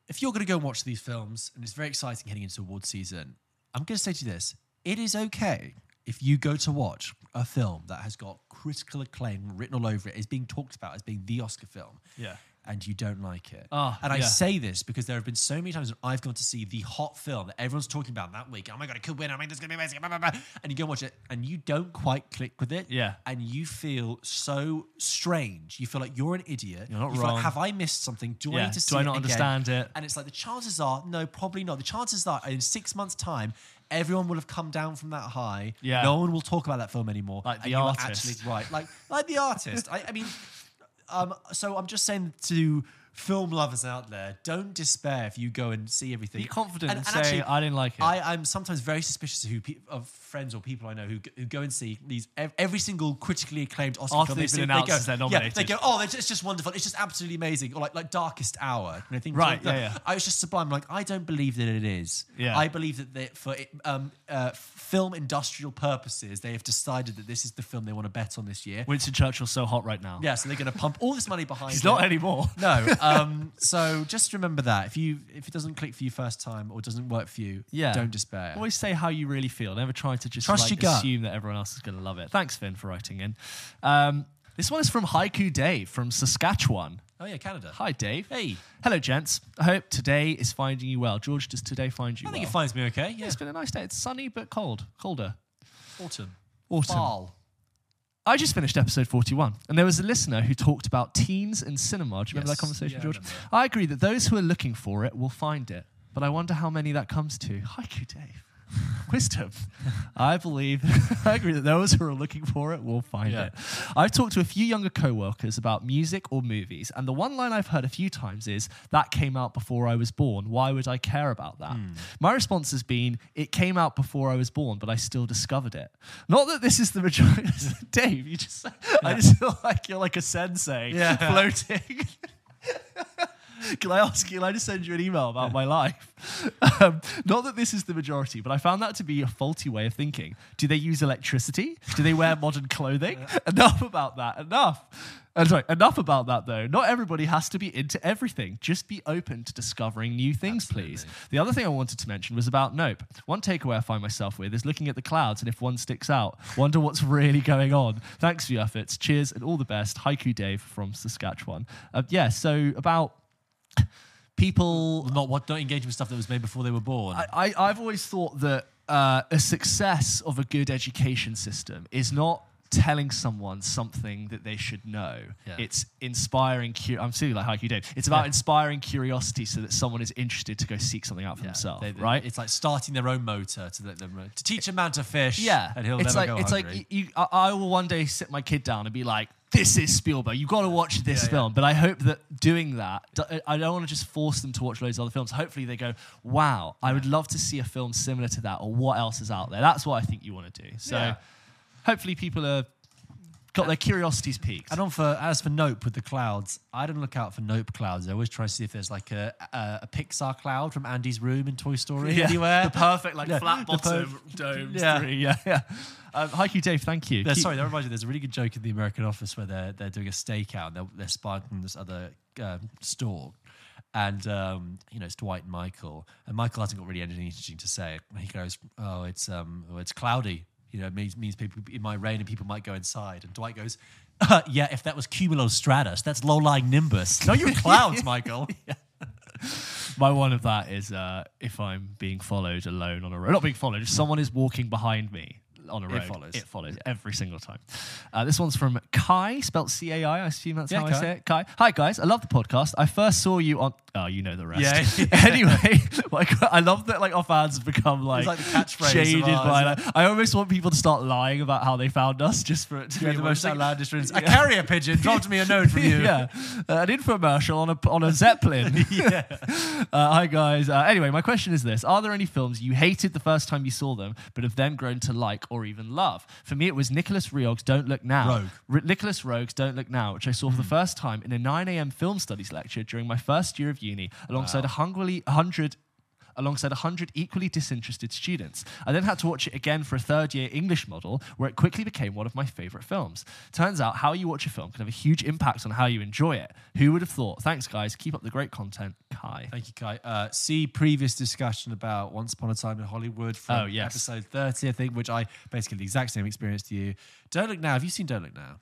if you're going to go and watch these films and it's very exciting heading into award season, I'm going to say to you this: it is okay if you go to watch a film that has got critical acclaim written all over it, is being talked about as being the Oscar film Yeah. And you don't like it. Ah, and I yeah. say this because there have been so many times when I've gone to see the hot film that everyone's talking about that week. Oh my god, it could win! I mean, this is gonna be amazing. blah, blah, blah. And you go and watch it, and you don't quite click with it. Yeah. And you feel so strange. You feel like you're an idiot. You're not you wrong. like, have I missed something? Do I need to see Do I it not again? understand it? And it's like the chances are, no, probably not. The chances are, in six months' time. Everyone will have come down from that high. Yeah. No one will talk about that film anymore. Like and the artist. actually right. Like like the artist. I, I mean, um, so I'm just saying to film lovers out there, don't despair if you go and see everything. Be confident and, and say, actually, I didn't like it. I, I'm sometimes very suspicious of who pe- of friends or people I know who, who go and see these every single critically acclaimed Oscar After film. they've been announced they go, they're Yeah, they go, oh, it's just, it's just wonderful. It's just absolutely amazing. Or like like Darkest Hour. And I think Right, yeah, yeah. I was just sublime. Like I don't believe that it is. Yeah. I believe that they, for um, uh, film industrial purposes, they have decided that this is the film they want to bet on this year. Winston Churchill's so hot right now. Yeah, so they're going to pump all this money behind He's it. not anymore. No. Um, so just remember that if you if it doesn't click for you first time or doesn't work for you, Yeah. don't despair. Always say how you really feel. Never try to just Trust like, your gut. assume that everyone else is going to love it. Thanks, Finn, for writing in. Um, this one is from Haiku Dave from Saskatchewan. Oh yeah, Canada. Hi, Dave. Hey, Hello, gents. I hope today is finding you well. George, does today find you I well? think it finds me okay. Yeah, Yeah, it's been a nice day. It's sunny but cold. Colder. autumn. Autumn. Fall. I just finished episode 41, and there was a listener who talked about teens and cinema. Do you remember Yes. that conversation, Yeah, I George? remember. I agree that those who are looking for it will find it, but I wonder how many that comes to. Haiku Dave. wisdom. I believe, I agree that those who are looking for it will find Yeah. it. I've talked to a few younger co-workers about music or movies, and the one line I've heard a few times is, "That came out before I was born. Why would I care about that?" Hmm. My response has been, "It came out before I was born, but I still discovered it." Not that this is the majority. Dave, you just, I just feel like you're like a sensei Yeah. floating. Can I ask you? Can I just send you an email about my life? Um, not that this is the majority, but I found that to be a faulty way of thinking. Do they use electricity? Do they wear modern clothing? Enough about that. Enough. I'm sorry. Enough about that, though. Not everybody has to be into everything. Just be open to discovering new things, please. The other thing I wanted to mention was about Nope. One takeaway I find myself with is looking at the clouds, and if one sticks out, wonder what's really going on. Thanks for your efforts. Cheers and all the best. Haiku Dave from Saskatchewan. Uh, yeah. So about people Not what don't engage with stuff that was made before they were born. I, I, I've always thought that uh, a success of a good education system is not telling someone something that they should know. Yeah. It's inspiring. Cu- I'm feeling like Haiku Dave. It's about Yeah. inspiring curiosity so that someone is interested to go seek something out for Yeah. themselves. They- they- right? It's like starting their own motor to let them to teach a man to fish. Yeah, and he'll it's never like go it's hungry. like you, I, I will one day sit my kid down and be like, "This is Spielberg. You've got to watch this Yeah, yeah. film." But I hope that doing that, I don't want to just force them to watch loads of other films. Hopefully, they go, "Wow, I would love to see a film similar to that, or what else is out there." That's what I think you want to do. So, Yeah. hopefully, people are got their curiosities piqued. And on for as for Nope with the clouds, I don't look out for Nope clouds. I always try to see if there's like a a, a Pixar cloud from Andy's room in Toy Story Yeah, anywhere. the perfect like Yeah, flat the per- bottom domes. Yeah. three. yeah, yeah. Um, Haiku Dave, thank you. Keep- sorry, that reminds me. There's a really good joke in the American Office where they're they're doing a stakeout. And they're, they're spying from this other um, store, and um, you know it's Dwight and Michael, and Michael hasn't got really anything interesting to say. And he goes, "Oh, it's um, oh, it's cloudy. You know, means means people it might rain and people might go inside." And Dwight goes. Uh, yeah, if that was cumulus that's low-lying nimbus. No, you're clouds, Michael. My one of that is uh, if I'm being followed alone on a road. Not being followed, if someone is walking behind me on a It follows. It follows every single time. Uh, this one's from Kai, spelt C A I. I assume that's Yeah, how I say it. Kai. Hi, guys. I love the podcast. I first saw you on. Oh, you know the rest. Yeah. anyway, like, I love that like our fans have become like, like the catchphrase shaded ours, by. Like, I almost want people to start lying about how they found us just for it to Yeah, be the most outlandish ones. A carrier pigeon dropped me a note from you. yeah, uh, an infomercial on a on a zeppelin. yeah. Uh, hi guys. Uh, anyway, my question is this: Are there any films you hated the first time you saw them, but have then grown to like or even love? For me, it was Nicolas Roeg's "Don't Look Now." Rogue. R- Nicolas Roeg's "Don't Look Now," which I saw for the hmm. first time in a 9 a.m. film studies lecture during my first year of uni, alongside a hungrily hundred. Alongside 100 equally disinterested students. I then had to watch it again for a third year English model, where it quickly became one of my favourite films. Turns out, how you watch a film can have a huge impact on how you enjoy it. Who would have thought? Thanks, guys. Keep up the great content. Kai. Thank you, Kai. Uh, see previous discussion about Once Upon a Time in Hollywood from Oh, yes. episode 30, I think, which I basically the exact same experience to you. Don't Look Now. Have you seen Don't Look Now?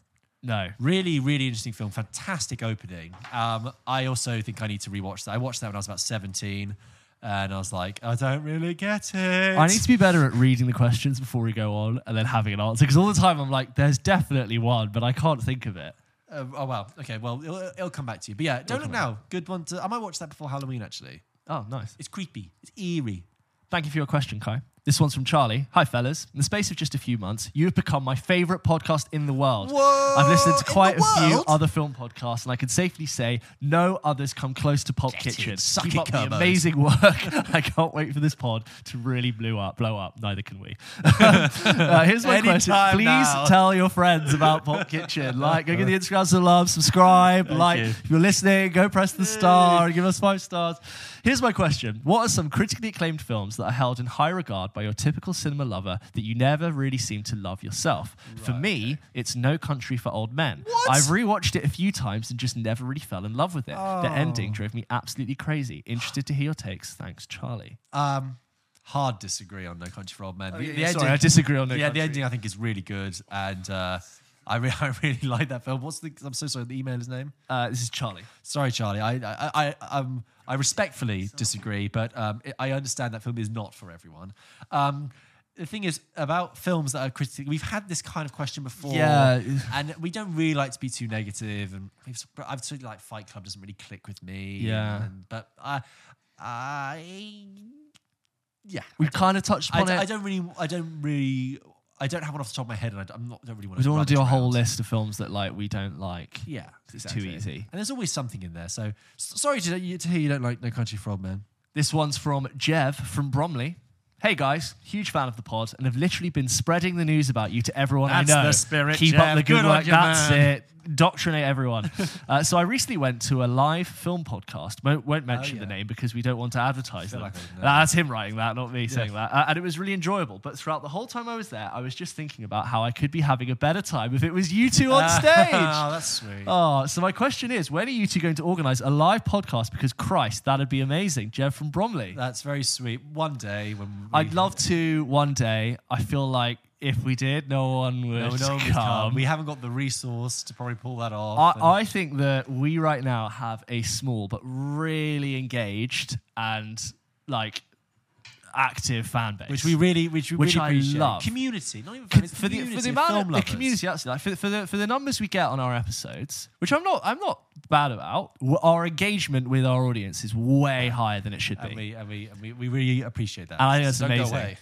No. Really, really interesting film. Fantastic opening. Um, I also think I need to rewatch that. I watched that when I was about 17, and I was like, I don't really get it. I need to be better at reading the questions before we go on and then having an answer. Because all the time I'm like, there's definitely one, but I can't think of it. Uh, oh, well. Okay, well, it'll, it'll come back to you. But yeah, Don't Look Now. Good one to. I might watch that before Halloween, actually. Oh, nice. It's creepy. It's eerie. Thank you for your question, Kai. This one's from Charlie. Hi, fellas. In the space of just a few months, you have become my favorite podcast in the world. Whoa, I've listened to quite a few world? other film podcasts, and I can safely say no others come close to Pulp Get Kitchen. in, suck Keep it, up the amazing work. I can't wait for this pod to really blow up. Blow up. Neither can we. uh, here's my question. Please now. tell your friends about Pulp Kitchen. Like, go give the Instagram some love, subscribe. like, you. if you're listening, go press the star, and give us five stars. Here's my question: What are some critically acclaimed films that are held in high regard by your typical cinema lover that you never really seem to love yourself? For me, it's No Country for Old Men. What? I've rewatched it a few times and just never really fell in love with it. The Oh. ending drove me absolutely crazy. Interested to hear your takes. Thanks, Charlie. Um, hard disagree on No Country for Old Men. The- the sorry, I disagree on No yeah, Country. the ending I think is really good, and uh, I, re- I really like that film. What's the? I'm so sorry. The emailer's name. Uh, this is Charlie. Sorry, Charlie. I I I, um, I respectfully disagree, but um, I understand that film is not for everyone. Um, the thing is about films that are critical. We've had this kind of question before, Yeah. and we don't really like to be too negative. And we've, but I've sort of like Fight Club doesn't really click with me. Yeah. and- but I, I yeah, We've kind of touched I, upon d- it. I don't really, I don't really, I don't have one off the top of my head, and I I'm not, don't really want we to. don't want to do a whole list of films that like we don't like. Yeah, It's too easy. And there's always something in there. So s- sorry to, to hear you don't like No Country for Old Men. This one's from Jev from Bromley. Hey guys, huge fan of the pod and have literally been spreading the news about you to everyone That's I know. the spirit, Keep up the good, Good on work. you, That's man. it. Doctrinate everyone. uh, so I recently went to a live film podcast. Won't, won't mention the Oh, yeah. name because we don't want to advertise them. like I would know. That's him writing that, not me saying that. Uh, and it was really enjoyable. But throughout the whole time I was there, I was just thinking about how I could be having a better time if it was you two on stage. oh, that's sweet. Oh, so my question is, when are you two going to organise a live podcast? Because Christ, that'd be amazing. Jeff from Bromley. That's very sweet. One day when I'd love to one day. I feel like if we did, no one would No, no come. come. We haven't got the resource to probably pull that off. and- I, I think that we right now have a small but really engaged and like active fan base, which we really, which we Which really I appreciate. love. Community, not even for the for the amount of the community actually like for, for the for the numbers we get on our episodes which I'm not I'm not bad about our engagement with our audience is way higher than it should be and we, and we, and we, we really appreciate that. And I think that's So amazing.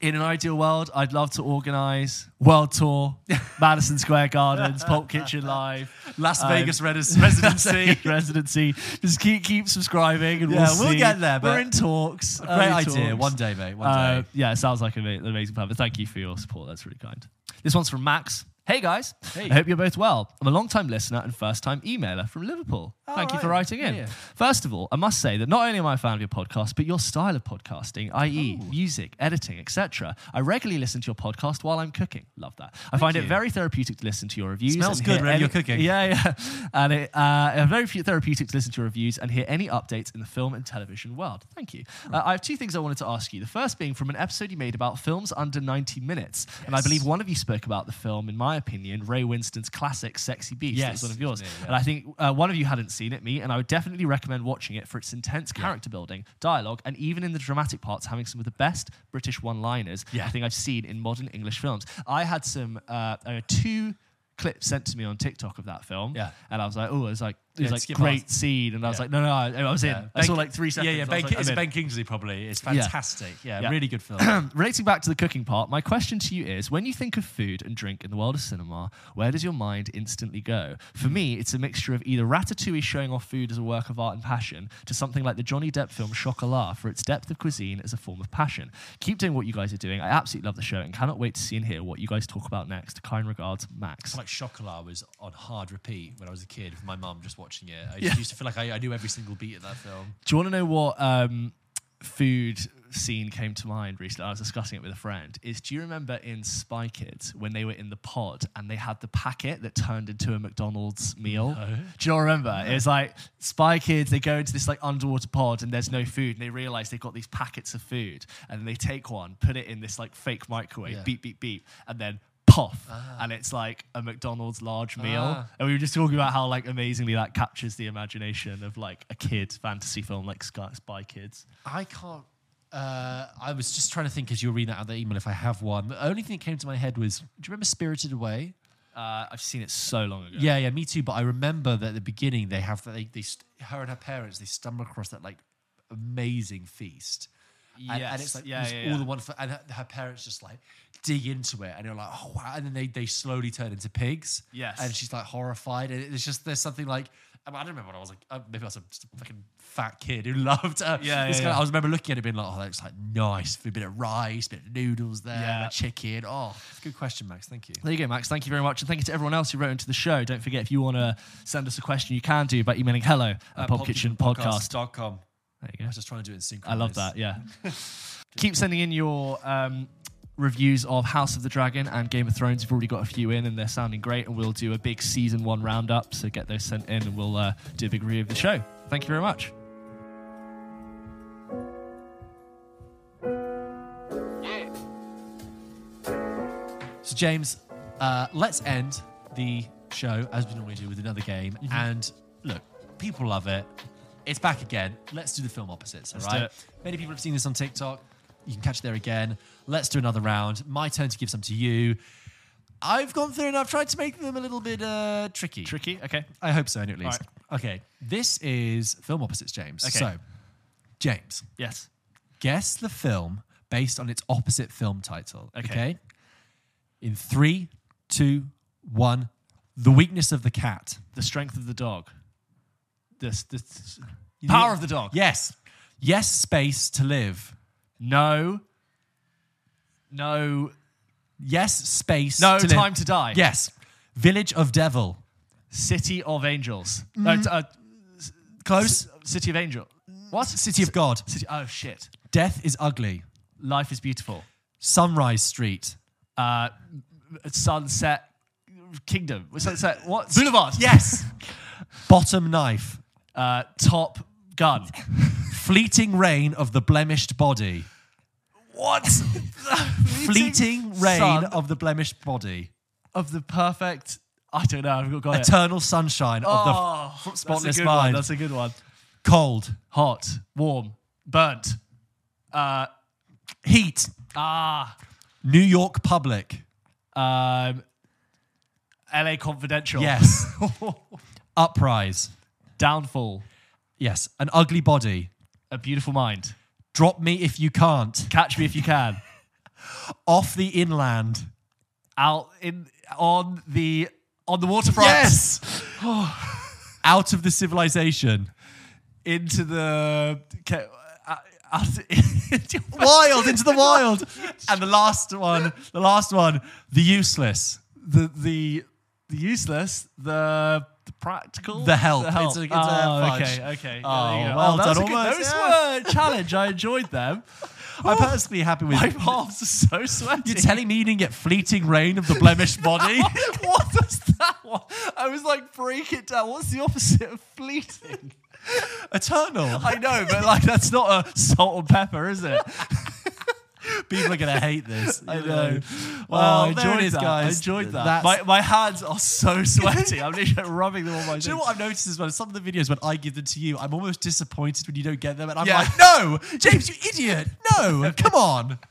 In an ideal world I'd love to organize world tour Madison Square Gardens Pulp Kitchen Live Las Um, Vegas res- residency. residency just keep keep subscribing and Yeah, we'll, we'll get there, we're in talks Great idea. talks. One day, mate. One Uh, day. yeah, it sounds like an amazing plan. But thank you for your support. That's really kind. This one's from Max. Hey guys, Hey. I hope you're both well. I'm a long time listener and first time emailer from Liverpool. Oh, Thank you for writing in. Yeah, yeah. First of all, I must say that not only am I a fan of your podcast, but your style of podcasting, i.e., music, editing, etc. I regularly listen to your podcast while I'm cooking. Love that. I find it very therapeutic to listen to your reviews. Smells and good when any- you're cooking. Yeah, yeah. And it, uh, very few- therapeutic to listen to your reviews and hear any updates in the film and television world. Thank you. Uh, I have two things I wanted to ask you. The first being from an episode you made about films under 90 minutes. And I believe one of you spoke about the film, in my opinion, Ray Winstone's classic Sexy Beast. Yes, one of yours. me, yeah. And I think uh, one of you hadn't seen it, me, and I would definitely recommend watching it for its intense character building, dialogue, and even in the dramatic parts, having some of the best British one liners Yeah. I think I've seen in modern English films. I had some uh, uh, two clips sent to me on TikTok of that film. Yeah. And I was like, oh, it was like, it was like great past. scene. And I was Yeah. like, no, no, I, I was in. Yeah. I saw like three seconds. Yeah, yeah. Ben, like, it's Ben Kingsley probably. It's fantastic. Yeah, Yeah. really good film. Relating back to the cooking part, my question to you is when you think of food and drink in the world of cinema, where does your mind instantly go? For me, it's a mixture of either Ratatouille showing off food as a work of art and passion to something like the Johnny Depp film Chocolat for its depth of cuisine as a form of passion. Keep doing what you guys are doing. I absolutely love the show and cannot wait to see and hear what you guys talk about next. Kind regards, Max. like Chocolat was on hard repeat when I was a kid with my mum just watching it. I Yeah. used to feel like I, I knew every single beat of that film. Do you want to know what um, food scene came to mind recently? I was discussing it with a friend. Is do you remember in Spy Kids when they were in the pod and they had the packet that turned into a McDonald's meal? No. Do you all remember? It was like Spy Kids. They go into this like underwater pod and there's no food, and they realize they've got these packets of food, and they take one, put it in this like fake microwave, Yeah. beep beep beep, and then. Puff, and it's like a McDonald's large meal, Ah. and we were just talking about how like amazingly that captures the imagination of like a kid fantasy film like Sky Spy Kids. I can't. Uh, I was just trying to think as you were reading that out the email if I have one. The only thing that came to my head was, do you remember Spirited Away? Uh, I've seen it so long ago. Yeah, yeah, me too. But I remember that at the beginning they have that they, they st- her and her parents they stumble across that like amazing feast. And, and it's like Yeah, yeah, all yeah. the wonderful, and her, her parents just like dig into it, and you're like, oh wow, and then they they slowly turn into pigs. Yes. and she's like horrified, and it's just there's something like. I, mean, I don't remember when I was like, uh, maybe I was a, just a fucking fat kid who loved. her. Yeah, this yeah, kind of- yeah. I was remember looking at it, being like, oh, that looks like nice. A bit of rice, bit of noodles there, Yeah. a chicken. Oh, good question, Max. Thank you. There you go, Max. Thank you very much. And thank you to everyone else who wrote into the show. Don't forget, if you want to send us a question, you can do by emailing hello at Pulp Kitchen Podcast. Podcast.com. There you go. I was just trying to do it in sync. I love that. Yeah. Keep sending in your um, reviews of House of the Dragon and Game of Thrones. We've already got a few in, and they're sounding great. And we'll do a big season one roundup. So get those sent in, and we'll uh, do a big review of the show. Thank you very much. So, James, uh, let's end the show as we normally do with another game. Mm-hmm. And look, people love it. It's back again. Let's do the film opposites, all right? Many people have seen this on TikTok. You can catch it there again. Let's do another round. My turn to give some to you. I've gone through and I've tried to make them a little bit uh, tricky. Tricky. Okay. I hope so, at least. All Okay, this is film opposites, James. Okay. So, James, Yes. Guess the film based on its opposite film title. Okay. Okay. In three, two, one. The weakness of the cat. The strength of the dog. This, this power of the dog. Yes. Yes, space to live. No. No. Yes, space. No to live. time to die. Yes. Village of Devil. City of Angels. No, Mm. t- uh, Close. City of Angel. What? City of God. City. Oh shit. Death is ugly. Life is beautiful. Sunrise Street. Uh, Sunset Kingdom. Sunset. What? Boulevard. Yes. Bottom knife. Uh, Top Gun. Fleeting rain of the blemished body. What? Fleeting rain sun of the blemished body. of the perfect. I don't know. I've got, got it. Eternal sunshine of the Oh, f- that's a spotless good one. mind. That's a good one. Cold. Hot, warm, burnt. Uh, Heat. ah, New York public. um, LA Confidential. Yes. Uprise. Downfall. Yes. An ugly body. A beautiful mind. Drop me if you can't. Catch me if you can. Off the inland. Out in on the on the waterfront. Yes. Out of the civilization. Into the. uh, out- Wild into the wild. And the last one, the last one, the useless. the the the useless. The practical. The help. The help. It's a- it's oh, okay, okay. Oh, you well oh, that was done, almost, Those yeah. were a challenge. I enjoyed them. I'm personally happy with My palms are so sweaty. You're telling me you didn't get fleeting rain of the blemished body? what was that one? I was like, break it down. What's the opposite of fleeting? Eternal. I know, but like that's not a salt and pepper, is it? People are gonna hate this. I you know. Well, I enjoyed is, that. guys. I enjoyed that. That's- My, my hands are so sweaty. I'm literally rubbing them on my. Do you know what I've noticed as well? Some of the videos when I give them to you, I'm almost disappointed when you don't get them, and I'm Yeah. like, "No, James, you idiot! No, come on."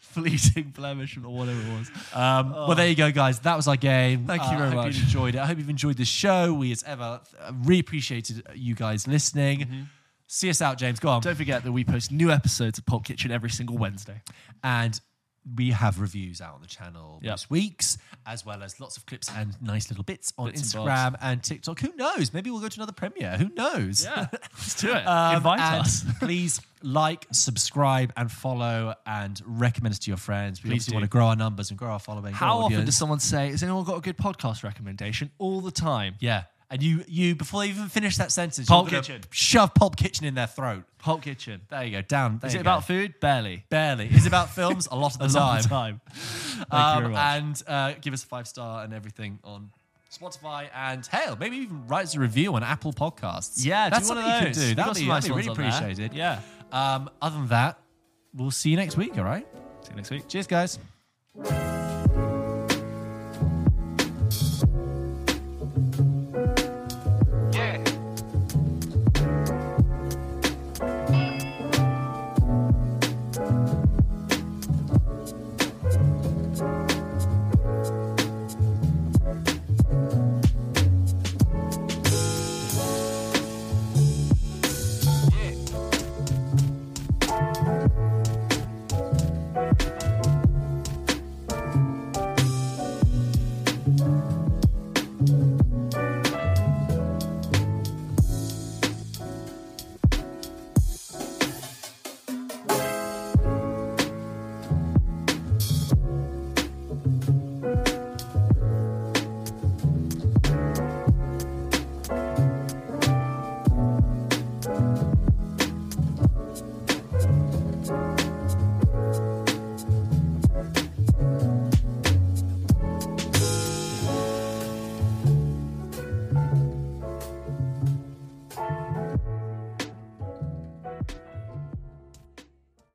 Fleeting blemish or whatever it was. Um, Well, there you go, guys. That was our game. Thank you Uh, very I hope much. you enjoyed it. I hope you've enjoyed the show. We, as ever, really appreciated you guys listening. See us out, James. Go on. Don't forget that we post new episodes of Pulp Kitchen every single Wednesday. and we have reviews out on the channel Yep. most weeks, as well as lots of clips and nice little bits on Bits Instagram and, TikTok. Who knows? Maybe we'll go to another premiere. Who knows? Yeah, let's do it. Um, Invite us. please like, subscribe, and follow, and recommend us to your friends. We Please obviously do. want to grow our numbers and grow our following. How often audience. does someone say, "Has anyone got a good podcast recommendation?" All the time. Yeah. And you, you before they even finish that sentence, Pulp you're Kitchen. shove Pulp Kitchen in their throat. Pulp Kitchen. There you go. Down. There Is you it about food? Barely. barely? Is it about films? A lot of the A lot time. of the time. Thank you Um, very much. and uh, give us a five star and everything on Spotify and hell, maybe even write us a review on Apple Podcasts. yeah, that's do one of you those. can do. That'd be, nice that'd be really ones on there. appreciated. Yeah. Um, other than that, we'll see you next week. All right. See you next week. Cheers, guys.